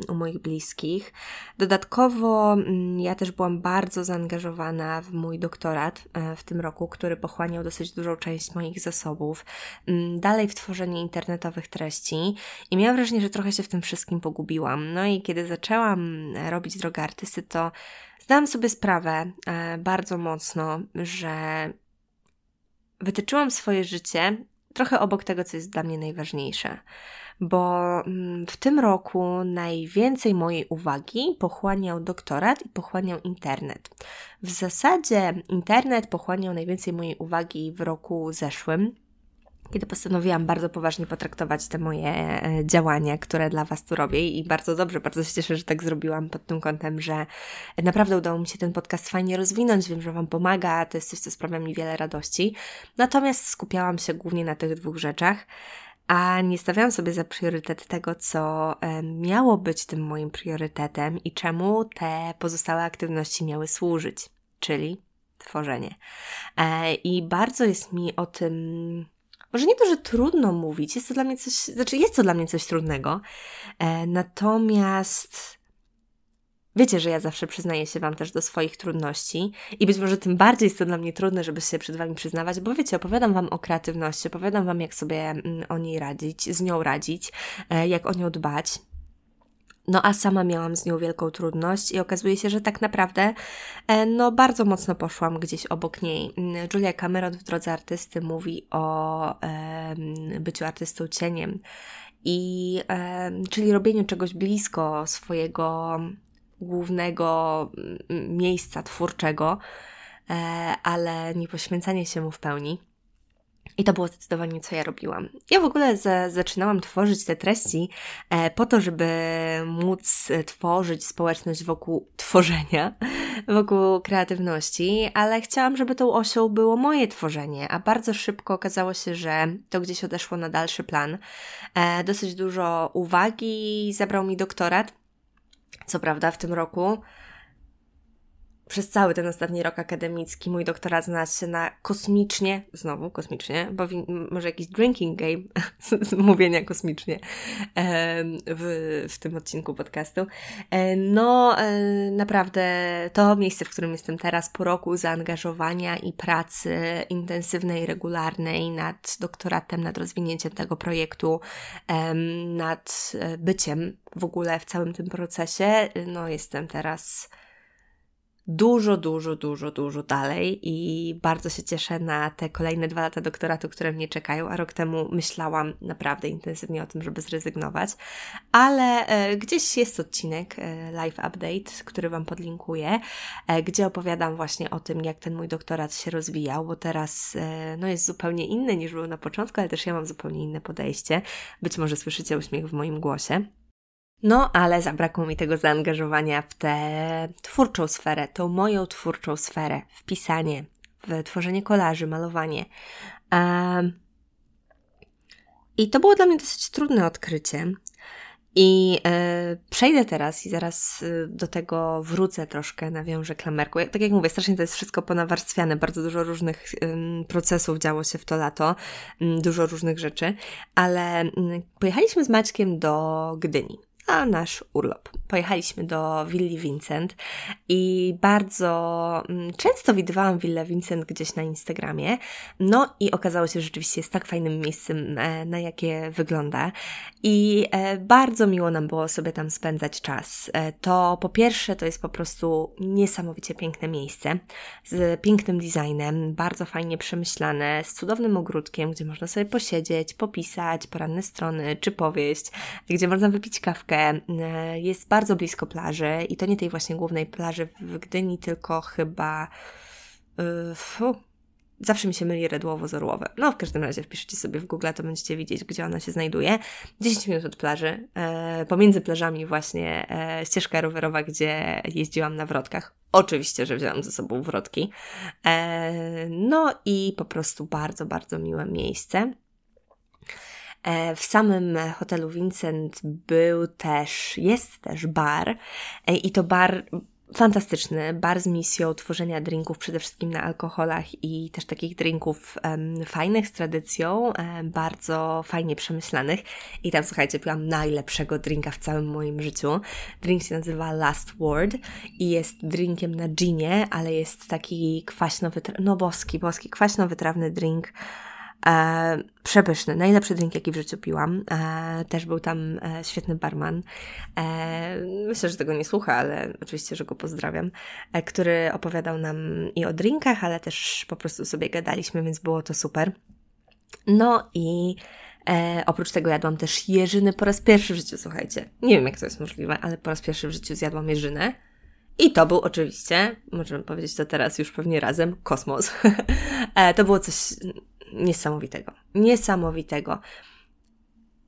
u moich bliskich. Dodatkowo mm, ja też byłam bardzo zaangażowana w mój doktorat e, w tym roku, który pochłaniał dosyć dużą część moich zasobów. Mm, dalej w tworzenie internetowych treści i miałam wrażenie, że trochę się w tym wszystkim pogubiłam. No i kiedy zaczęłam robić drogę artysty, to zdałam sobie sprawę e, bardzo mocno, że wytyczyłam swoje życie trochę obok tego, co jest dla mnie najważniejsze. Bo mm, w tym roku najwięcej mojej uwagi pochłaniał doktorat i pochłaniał internet. W zasadzie internet pochłaniał najwięcej mojej uwagi w roku zeszłym, kiedy postanowiłam bardzo poważnie potraktować te moje e, działania, które dla Was tu robię i bardzo dobrze, bardzo się cieszę, że tak zrobiłam pod tym kątem, że naprawdę udało mi się ten podcast fajnie rozwinąć, wiem, że Wam pomaga, to jest coś, co sprawia mi wiele radości. Natomiast skupiałam się głównie na tych dwóch rzeczach, a nie stawiałam sobie za priorytet tego, co e, miało być tym moim priorytetem i czemu te pozostałe aktywności miały służyć, czyli tworzenie. E, I bardzo jest mi o tym może nie to, że trudno mówić, jest to dla mnie coś, znaczy jest to dla mnie coś trudnego, e, natomiast Wiecie, że ja zawsze przyznaję się Wam też do swoich trudności i być może tym bardziej jest to dla mnie trudne, żeby się przed Wami przyznawać, bo wiecie, opowiadam Wam o kreatywności, opowiadam Wam, jak sobie mm, o niej radzić, z nią radzić, e, jak o nią dbać. No a sama miałam z nią wielką trudność i okazuje się, że tak naprawdę e, no bardzo mocno poszłam gdzieś obok niej. Mm, Julia Cameron w Drodze Artysty mówi o e, byciu artystą cieniem i e, czyli robieniu czegoś blisko swojego głównego mm, miejsca twórczego, e, ale nie poświęcanie się mu w pełni. I to było zdecydowanie, co ja robiłam. Ja w ogóle za, zaczynałam tworzyć te treści e, po to, żeby móc e, tworzyć społeczność wokół tworzenia, wokół kreatywności, ale chciałam, żeby tą osią było moje tworzenie, a bardzo szybko okazało się, że to gdzieś odeszło na dalszy plan. E, dosyć dużo uwagi zabrał mi doktorat. Co prawda, w tym roku przez cały ten ostatni rok akademicki mój doktorat znalazł się na kosmicznie, znowu kosmicznie, bo może jakiś drinking game z mówienia kosmicznie w, w tym odcinku podcastu. E, no, e, naprawdę to miejsce, w którym jestem teraz po roku zaangażowania i pracy intensywnej, regularnej nad doktoratem, nad rozwinięciem tego projektu, nad e, byciem w ogóle w całym tym procesie, no jestem teraz dużo, dużo, dużo, dużo dalej i bardzo się cieszę na te kolejne dwa lata doktoratu, które mnie czekają, a rok temu myślałam naprawdę intensywnie o tym, żeby zrezygnować, ale e, gdzieś jest odcinek e, Live Update, który Wam podlinkuję, e, gdzie opowiadam właśnie o tym, jak ten mój doktorat się rozwijał, bo teraz no, jest zupełnie inny niż był na początku, ale też ja mam zupełnie inne podejście. Być może słyszycie uśmiech w moim głosie. No, ale zabrakło mi tego zaangażowania w tę twórczą sferę, tą moją twórczą sferę, w pisanie, w tworzenie kolaży, malowanie. Um, I to było dla mnie dosyć trudne odkrycie. I e, przejdę teraz i zaraz e, do tego wrócę troszkę, nawiążę klamerku. Tak jak mówię, strasznie to jest wszystko ponawarstwiane, bardzo dużo różnych procesów działo się w to lato, dużo różnych rzeczy, ale pojechaliśmy z Maćkiem do Gdyni na nasz urlop. Pojechaliśmy do Willi Vincent i bardzo mm, często widywałam Willę Vincent gdzieś na Instagramie. No i okazało się, że rzeczywiście jest tak fajnym miejscem, e, na jakie wygląda. I e, bardzo miło nam było sobie tam spędzać czas. E, to po pierwsze, to jest po prostu niesamowicie piękne miejsce z pięknym designem, bardzo fajnie przemyślane, z cudownym ogródkiem, gdzie można sobie posiedzieć, popisać poranne strony czy powieść, gdzie można wypić kawkę E, jest bardzo blisko plaży i to nie tej właśnie głównej plaży w Gdyni, tylko chyba. Fu, zawsze mi się myli Redłowo z. No, w każdym razie wpiszcie sobie w Google, to będziecie widzieć, gdzie ona się znajduje. 10 minut od plaży, e, pomiędzy plażami właśnie e, ścieżka rowerowa, gdzie jeździłam na wrotkach. Oczywiście, że wzięłam ze sobą wrotki. E, no i po prostu bardzo, bardzo miłe miejsce. E, w samym hotelu Vincent był też, jest też bar e, i to bar fantastyczny, bar z misją tworzenia drinków przede wszystkim na alkoholach i też takich drinków um, fajnych z tradycją, um, bardzo fajnie przemyślanych. I tam słuchajcie, piłam najlepszego drinka w całym moim życiu. Drink się nazywa Last Word i jest drinkiem na ginie, ale jest taki kwaśnowy, no boski, boski, kwaśno-wytrawny drink E, przepyszny, najlepszy drink, jaki w życiu piłam. E, też był tam e, świetny barman. E, myślę, że tego nie słucha, ale oczywiście, że go pozdrawiam, e, który opowiadał nam i o drinkach, ale też po prostu sobie gadaliśmy, więc było to super. No i E, oprócz tego jadłam też jeżyny po raz pierwszy w życiu, słuchajcie. Nie wiem, jak to jest możliwe, ale po raz pierwszy w życiu zjadłam jeżynę. I to był oczywiście, możemy powiedzieć to teraz już pewnie razem, kosmos. e, to było coś niesamowitego. Niesamowitego.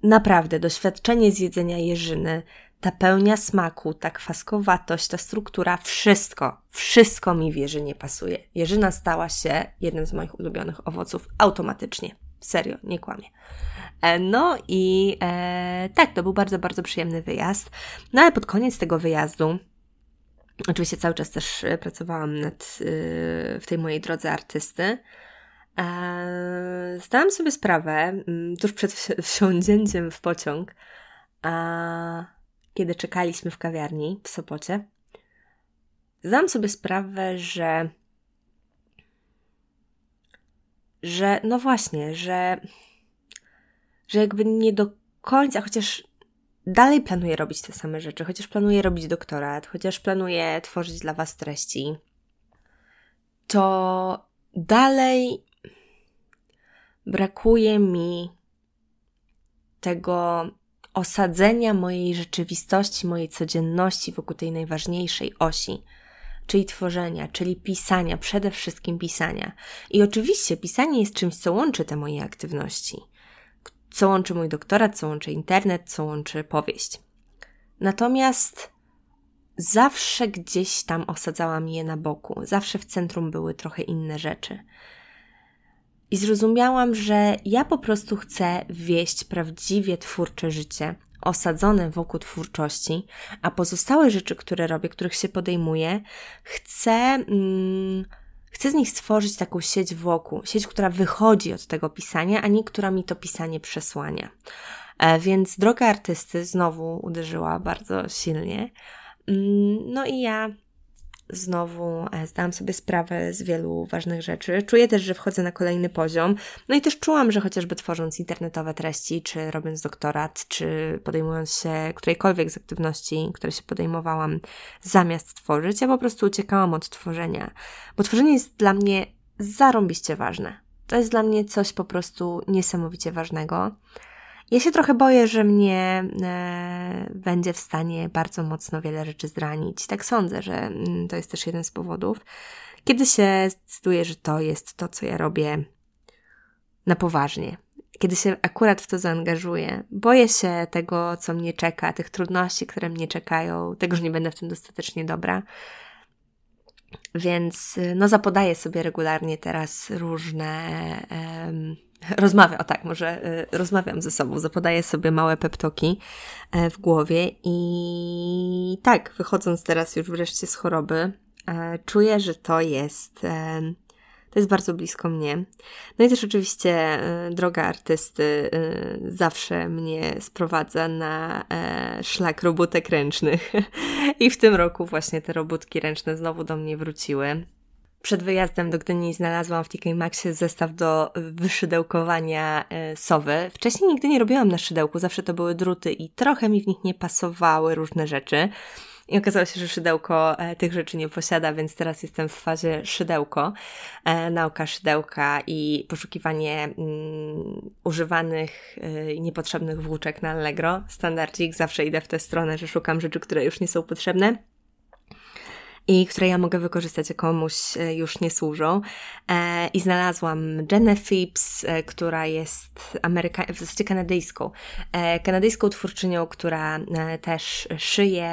Naprawdę, doświadczenie zjedzenia jeżyny, ta pełnia smaku, ta kwaskowatość, ta struktura, wszystko, wszystko mi w jeżynie pasuje. Jeżyna stała się jednym z moich ulubionych owoców automatycznie. Serio, nie kłamie. E, no i e, tak, to był bardzo, bardzo przyjemny wyjazd. No ale pod koniec tego wyjazdu, oczywiście cały czas też pracowałam nad, y, w tej mojej drodze artysty, zdałam sobie sprawę mm, tuż przed wsiądzięciem w pociąg, kiedy czekaliśmy w kawiarni w Sopocie. Zdałam sobie sprawę, że że no właśnie, że że jakby nie do końca, chociaż dalej planuję robić te same rzeczy, chociaż planuję robić doktorat, chociaż planuję tworzyć dla Was treści, to dalej brakuje mi tego osadzenia mojej rzeczywistości, mojej codzienności wokół tej najważniejszej osi, czyli tworzenia, czyli pisania, przede wszystkim pisania. I oczywiście pisanie jest czymś, co łączy te moje aktywności. Co łączy mój doktorat, co łączy internet, co łączy powieść. Natomiast zawsze gdzieś tam osadzałam je na boku, zawsze w centrum były trochę inne rzeczy. I zrozumiałam, że ja po prostu chcę wieść prawdziwie twórcze życie, osadzone wokół twórczości, a pozostałe rzeczy, które robię, których się podejmuję, chcę, mm, chcę z nich stworzyć taką sieć wokół, sieć, która wychodzi od tego pisania, a nie która mi to pisanie przesłania. E, więc droga artysty znowu uderzyła bardzo silnie. Mm, no i ja znowu e, zdałam sobie sprawę z wielu ważnych rzeczy. Czuję też, że wchodzę na kolejny poziom. No i też czułam, że chociażby tworząc internetowe treści, czy robiąc doktorat, czy podejmując się którejkolwiek z aktywności, które się podejmowałam zamiast tworzyć, ja po prostu uciekałam od tworzenia. Bo tworzenie jest dla mnie zarąbiście ważne. To jest dla mnie coś po prostu niesamowicie ważnego. Ja się trochę boję, że mnie e, będzie w stanie bardzo mocno wiele rzeczy zranić. Tak sądzę, że mm, to jest też jeden z powodów. Kiedy się zdecyduję, że to jest to, co ja robię na poważnie, kiedy się akurat w to zaangażuję, boję się tego, co mnie czeka, tych trudności, które mnie czekają, tego, że nie będę w tym dostatecznie dobra. Więc no zapodaję sobie regularnie teraz różne rozmawiam, o tak, może y, rozmawiam ze sobą, zapodaję sobie małe peptoki e, w głowie i tak, wychodząc teraz już wreszcie z choroby, e, czuję, że to jest, e, to jest bardzo blisko mnie. No i też oczywiście droga artysty zawsze mnie sprowadza na szlak robótek ręcznych i w tym roku właśnie te robótki ręczne znowu do mnie wróciły. Przed wyjazdem do Gdyni znalazłam w TK Maxie zestaw do wyszydełkowania e, sowy. Wcześniej nigdy nie robiłam na szydełku, zawsze to były druty i trochę mi w nich nie pasowały różne rzeczy. I okazało się, że szydełko e, tych rzeczy nie posiada, więc teraz jestem w fazie szydełko, e, nauka szydełka i poszukiwanie mm, używanych i niepotrzebnych włóczek na Allegro. Standardzik, zawsze idę w tę stronę, że szukam rzeczy, które już nie są potrzebne i które ja mogę wykorzystać, a komuś e, już nie służą. E, I znalazłam Jenę Phipps, e, która jest Ameryka w zasadzie kanadyjską, kanadyjską twórczynią, która też szyje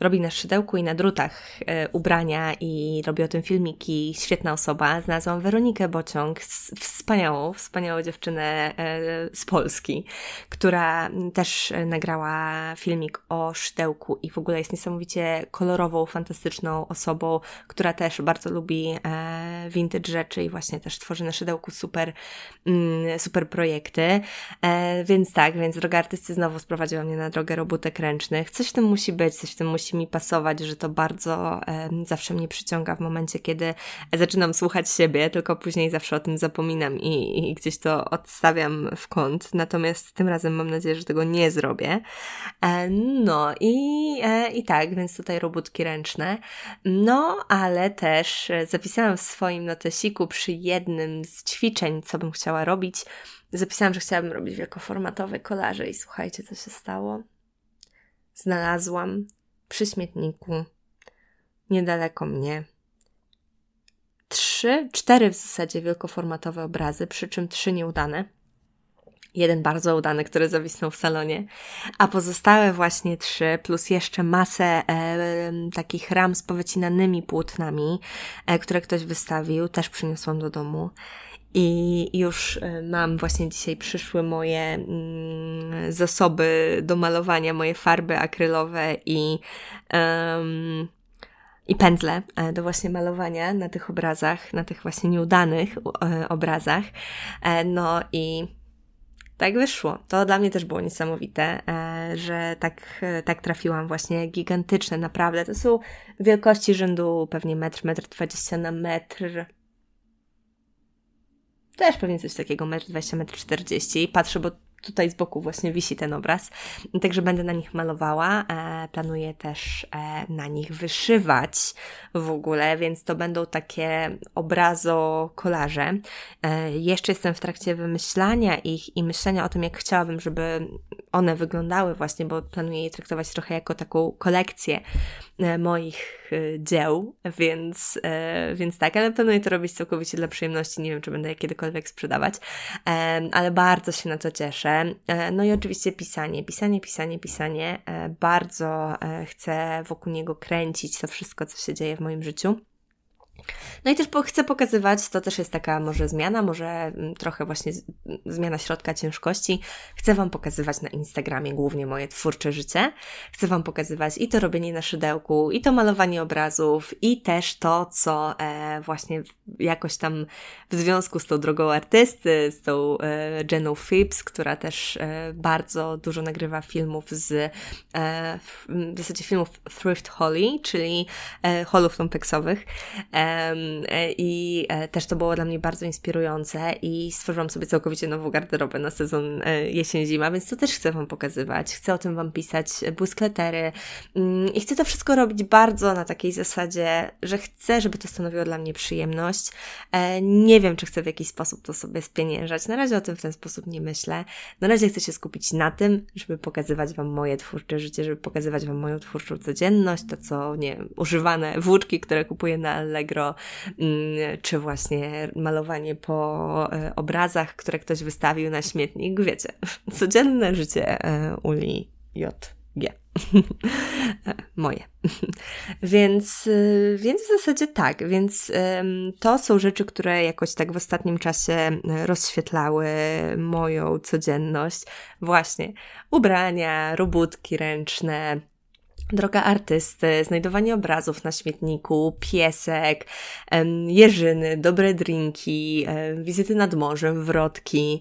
robi na szydełku i na drutach e, ubrania i robi o tym filmiki. Świetna osoba. Znalazłam Weronikę Bociąg, wspaniałą, wspaniałą dziewczynę e, z Polski, która też nagrała filmik o szydełku i w ogóle jest niesamowicie kolorową, fantastyczną osobą, która też bardzo lubi e, vintage rzeczy i właśnie też tworzy na szydełku super, mm, super projekty. Więc tak, więc droga artysty znowu sprowadziła mnie na drogę robótek ręcznych. Coś w tym musi być, coś w tym musi musi mi pasować, że to bardzo e, zawsze mnie przyciąga w momencie, kiedy zaczynam słuchać siebie, tylko później zawsze o tym zapominam i, i gdzieś to odstawiam w kąt. Natomiast tym razem mam nadzieję, że tego nie zrobię. E, no i, e, i tak, więc tutaj robótki ręczne. No, ale też zapisałam w swoim notesiku przy jednym z ćwiczeń, co bym chciała robić, zapisałam, że chciałabym robić wielkoformatowe kolaże i słuchajcie, co się stało. Znalazłam przy śmietniku, niedaleko mnie. Trzy, cztery w zasadzie wielkoformatowe obrazy, przy czym trzy nieudane. Jeden bardzo udany, który zawisnął w salonie, a pozostałe właśnie trzy, plus jeszcze masę e, takich ram z powycinanymi płótnami, e, które ktoś wystawił, też przyniosłam do domu. I już e, mam właśnie dzisiaj przyszły moje mm, zasoby do malowania, moje farby akrylowe i, um, i pędzle e, do właśnie malowania na tych obrazach, na tych właśnie nieudanych e, obrazach. No i tak wyszło. To dla mnie też było niesamowite, że tak, tak trafiłam właśnie gigantyczne, naprawdę. To są wielkości rzędu pewnie metr, metr dwadzieścia na metr też pewnie coś takiego, 1,20 m, 1,40 m. Patrzę, bo tutaj z boku właśnie wisi ten obraz. Także będę na nich malowała. E, planuję też e, na nich wyszywać w ogóle, więc to będą takie obrazo-kolaże. E, jeszcze jestem w trakcie wymyślania ich i myślenia o tym, jak chciałabym, żeby one wyglądały właśnie, bo planuję je traktować trochę jako taką kolekcję moich dzieł, więc, więc tak, ale planuję to robić całkowicie dla przyjemności. Nie wiem, czy będę je kiedykolwiek sprzedawać, ale bardzo się na to cieszę. No i oczywiście pisanie, pisanie, pisanie, pisanie. Bardzo chcę wokół niego kręcić to wszystko, co się dzieje w moim życiu. No i też chcę pokazywać, to też jest taka może zmiana, może mm, trochę właśnie zmiana środka ciężkości. Chcę Wam pokazywać na Instagramie głównie moje twórcze życie. Chcę Wam pokazywać i to robienie na szydełku, i to malowanie obrazów, i też to, co e, właśnie jakoś tam w związku z tą drogą artysty, z tą e, Jeną Phipps, która też e, bardzo dużo nagrywa filmów z e, w zasadzie filmów Thrift Holly, czyli e, holów lumpeksowych. E, i e, też to było dla mnie bardzo inspirujące i stworzyłam sobie całkowicie nową garderobę na sezon e, jesień-zima, więc to też chcę Wam pokazywać. Chcę o tym Wam pisać, błyskletery mm, i chcę to wszystko robić bardzo na takiej zasadzie, że chcę, żeby to stanowiło dla mnie przyjemność. E, nie wiem, czy chcę w jakiś sposób to sobie spieniężać. Na razie o tym w ten sposób nie myślę. Na razie chcę się skupić na tym, żeby pokazywać Wam moje twórcze życie, żeby pokazywać Wam moją twórczą codzienność, to co, nie wiem, używane włóczki, które kupuję na Allegro, Mm, czy właśnie malowanie po e, obrazach, które ktoś wystawił na śmietnik. Wiecie, codzienne życie e, Uli J. Moje. więc, e, więc w zasadzie tak. Więc to są rzeczy, które jakoś tak w ostatnim czasie rozświetlały moją codzienność. Właśnie ubrania, robótki ręczne, droga artysty, znajdowanie obrazów na śmietniku, piesek, jeżyny, dobre drinki, wizyty nad morzem, wrotki,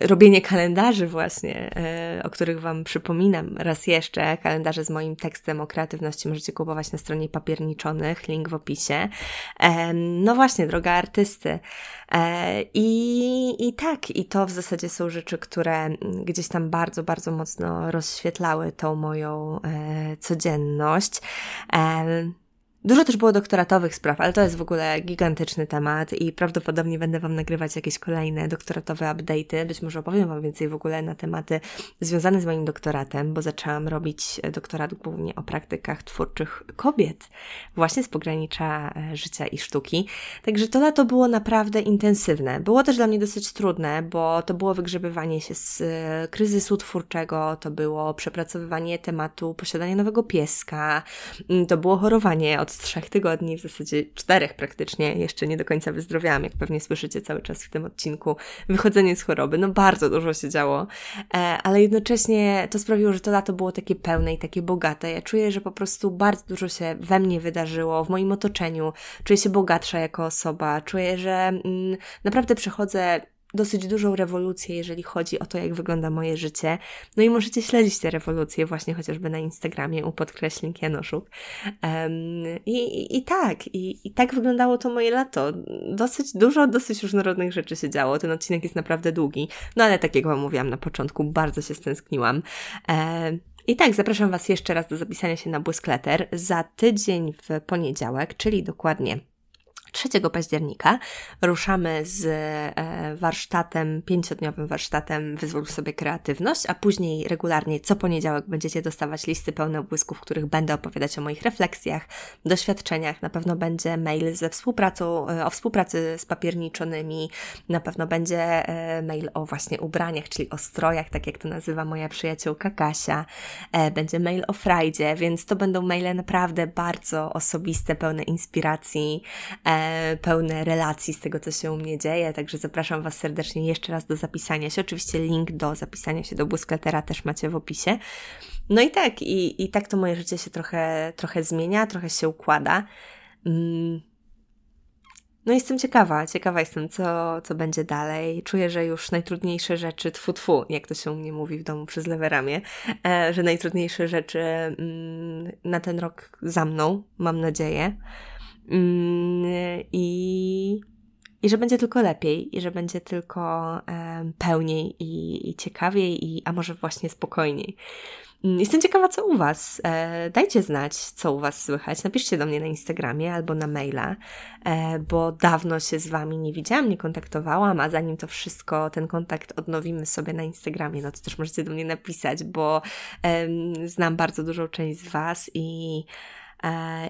robienie kalendarzy właśnie, e, o których Wam przypominam raz jeszcze. Kalendarze z moim tekstem o kreatywności możecie kupować na stronie papierniczonych, link w opisie. No właśnie, droga artysty. E, I, I tak, i to w zasadzie są rzeczy, które gdzieś tam bardzo, bardzo mocno rozświetlały tą moją e, codzienność. E, Dużo też było doktoratowych spraw, ale to jest w ogóle gigantyczny temat i prawdopodobnie będę Wam nagrywać jakieś kolejne doktoratowe update'y. Być może opowiem Wam więcej w ogóle na tematy związane z moim doktoratem, bo zaczęłam robić doktorat głównie o praktykach twórczych kobiet, właśnie z pogranicza e, życia i sztuki. Także to lato było naprawdę intensywne. Było też dla mnie dosyć trudne, bo to było wygrzebywanie się z e, kryzysu twórczego, to było przepracowywanie tematu posiadania nowego pieska, mm, to było chorowanie od trzech tygodni, w zasadzie czterech praktycznie, jeszcze nie do końca wyzdrowiałam, jak pewnie słyszycie cały czas w tym odcinku, wychodzenie z choroby, no bardzo dużo się działo, e, ale jednocześnie to sprawiło, że to lato było takie pełne i takie bogate. Ja czuję, że po prostu bardzo dużo się we mnie wydarzyło, w moim otoczeniu, czuję się bogatsza jako osoba, czuję, że mm, naprawdę przechodzę dosyć dużą rewolucję, jeżeli chodzi o to, jak wygląda moje życie. No i możecie śledzić te rewolucje właśnie chociażby na Instagramie u podkreślnik Janoszuk. Um, i, i, I tak, i, i tak wyglądało to moje lato. Dosyć dużo, dosyć różnorodnych rzeczy się działo. Ten odcinek jest naprawdę długi, no ale tak jak Wam mówiłam na początku, bardzo się stęskniłam. Um, i tak, zapraszam Was jeszcze raz do zapisania się na Błyskleter za tydzień w poniedziałek, czyli dokładnie 3 października ruszamy z e, warsztatem, pięciodniowym warsztatem Wyzwól sobie kreatywność, a później regularnie co poniedziałek będziecie dostawać listy pełne błysków, w których będę opowiadać o moich refleksjach, doświadczeniach. Na pewno będzie mail ze współpracą, e, o współpracy z papierniczonymi, na pewno będzie e, mail o właśnie ubraniach, czyli o strojach, tak jak to nazywa moja przyjaciółka Kasia. Będzie mail o frajdzie, więc to będą maile naprawdę bardzo osobiste, pełne inspiracji pełne relacji z tego, co się u mnie dzieje, także zapraszam Was serdecznie jeszcze raz do zapisania się. Oczywiście link do zapisania się do Błyskletera też macie w opisie. No i tak, i, i tak to moje życie się trochę, trochę zmienia, trochę się układa. Mm. No jestem ciekawa, ciekawa jestem, co, co będzie dalej. Czuję, że już najtrudniejsze rzeczy, tfu, tfu jak to się u mnie mówi w domu przez lewe ramię, e, że najtrudniejsze rzeczy mm, na ten rok za mną, mam nadzieję. Mm, I, i że będzie tylko lepiej, i że będzie tylko um, pełniej i, i ciekawiej, i, a może właśnie spokojniej. Mm, jestem ciekawa, co u Was. E, dajcie znać, co u Was słychać. Napiszcie do mnie na Instagramie albo na maila, e, bo dawno się z Wami nie widziałam, nie kontaktowałam, a zanim to wszystko, ten kontakt odnowimy sobie na Instagramie, no to też możecie do mnie napisać, bo e, znam bardzo dużą część z Was i E,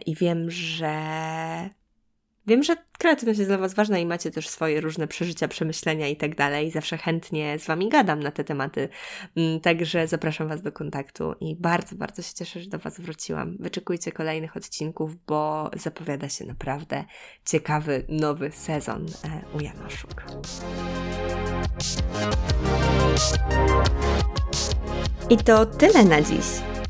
i wiem, że Wiem, że kreatywność jest dla Was ważna i macie też swoje różne przeżycia, przemyślenia i tak dalej. Zawsze chętnie z Wami gadam na te tematy. Mm, także zapraszam Was do kontaktu i bardzo, bardzo się cieszę, że do Was wróciłam. Wyczekujcie kolejnych odcinków, bo zapowiada się naprawdę ciekawy, nowy sezon e, u Janoszuk. I to tyle na dziś.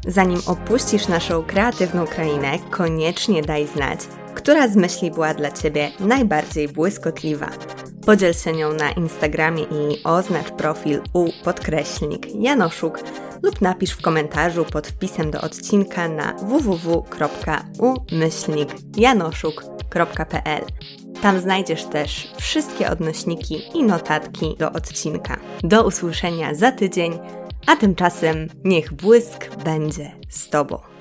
Zanim opuścisz naszą kreatywną krainę, koniecznie daj znać, która z myśli była dla Ciebie najbardziej błyskotliwa. Podziel się nią na Instagramie i oznacz profil u podkreślnik Janoszuk lub napisz w komentarzu pod wpisem do odcinka na www.umyślnikjanoszuk.pl. Tam znajdziesz też wszystkie odnośniki i notatki do odcinka. Do usłyszenia za tydzień, a tymczasem niech błysk będzie z Tobą.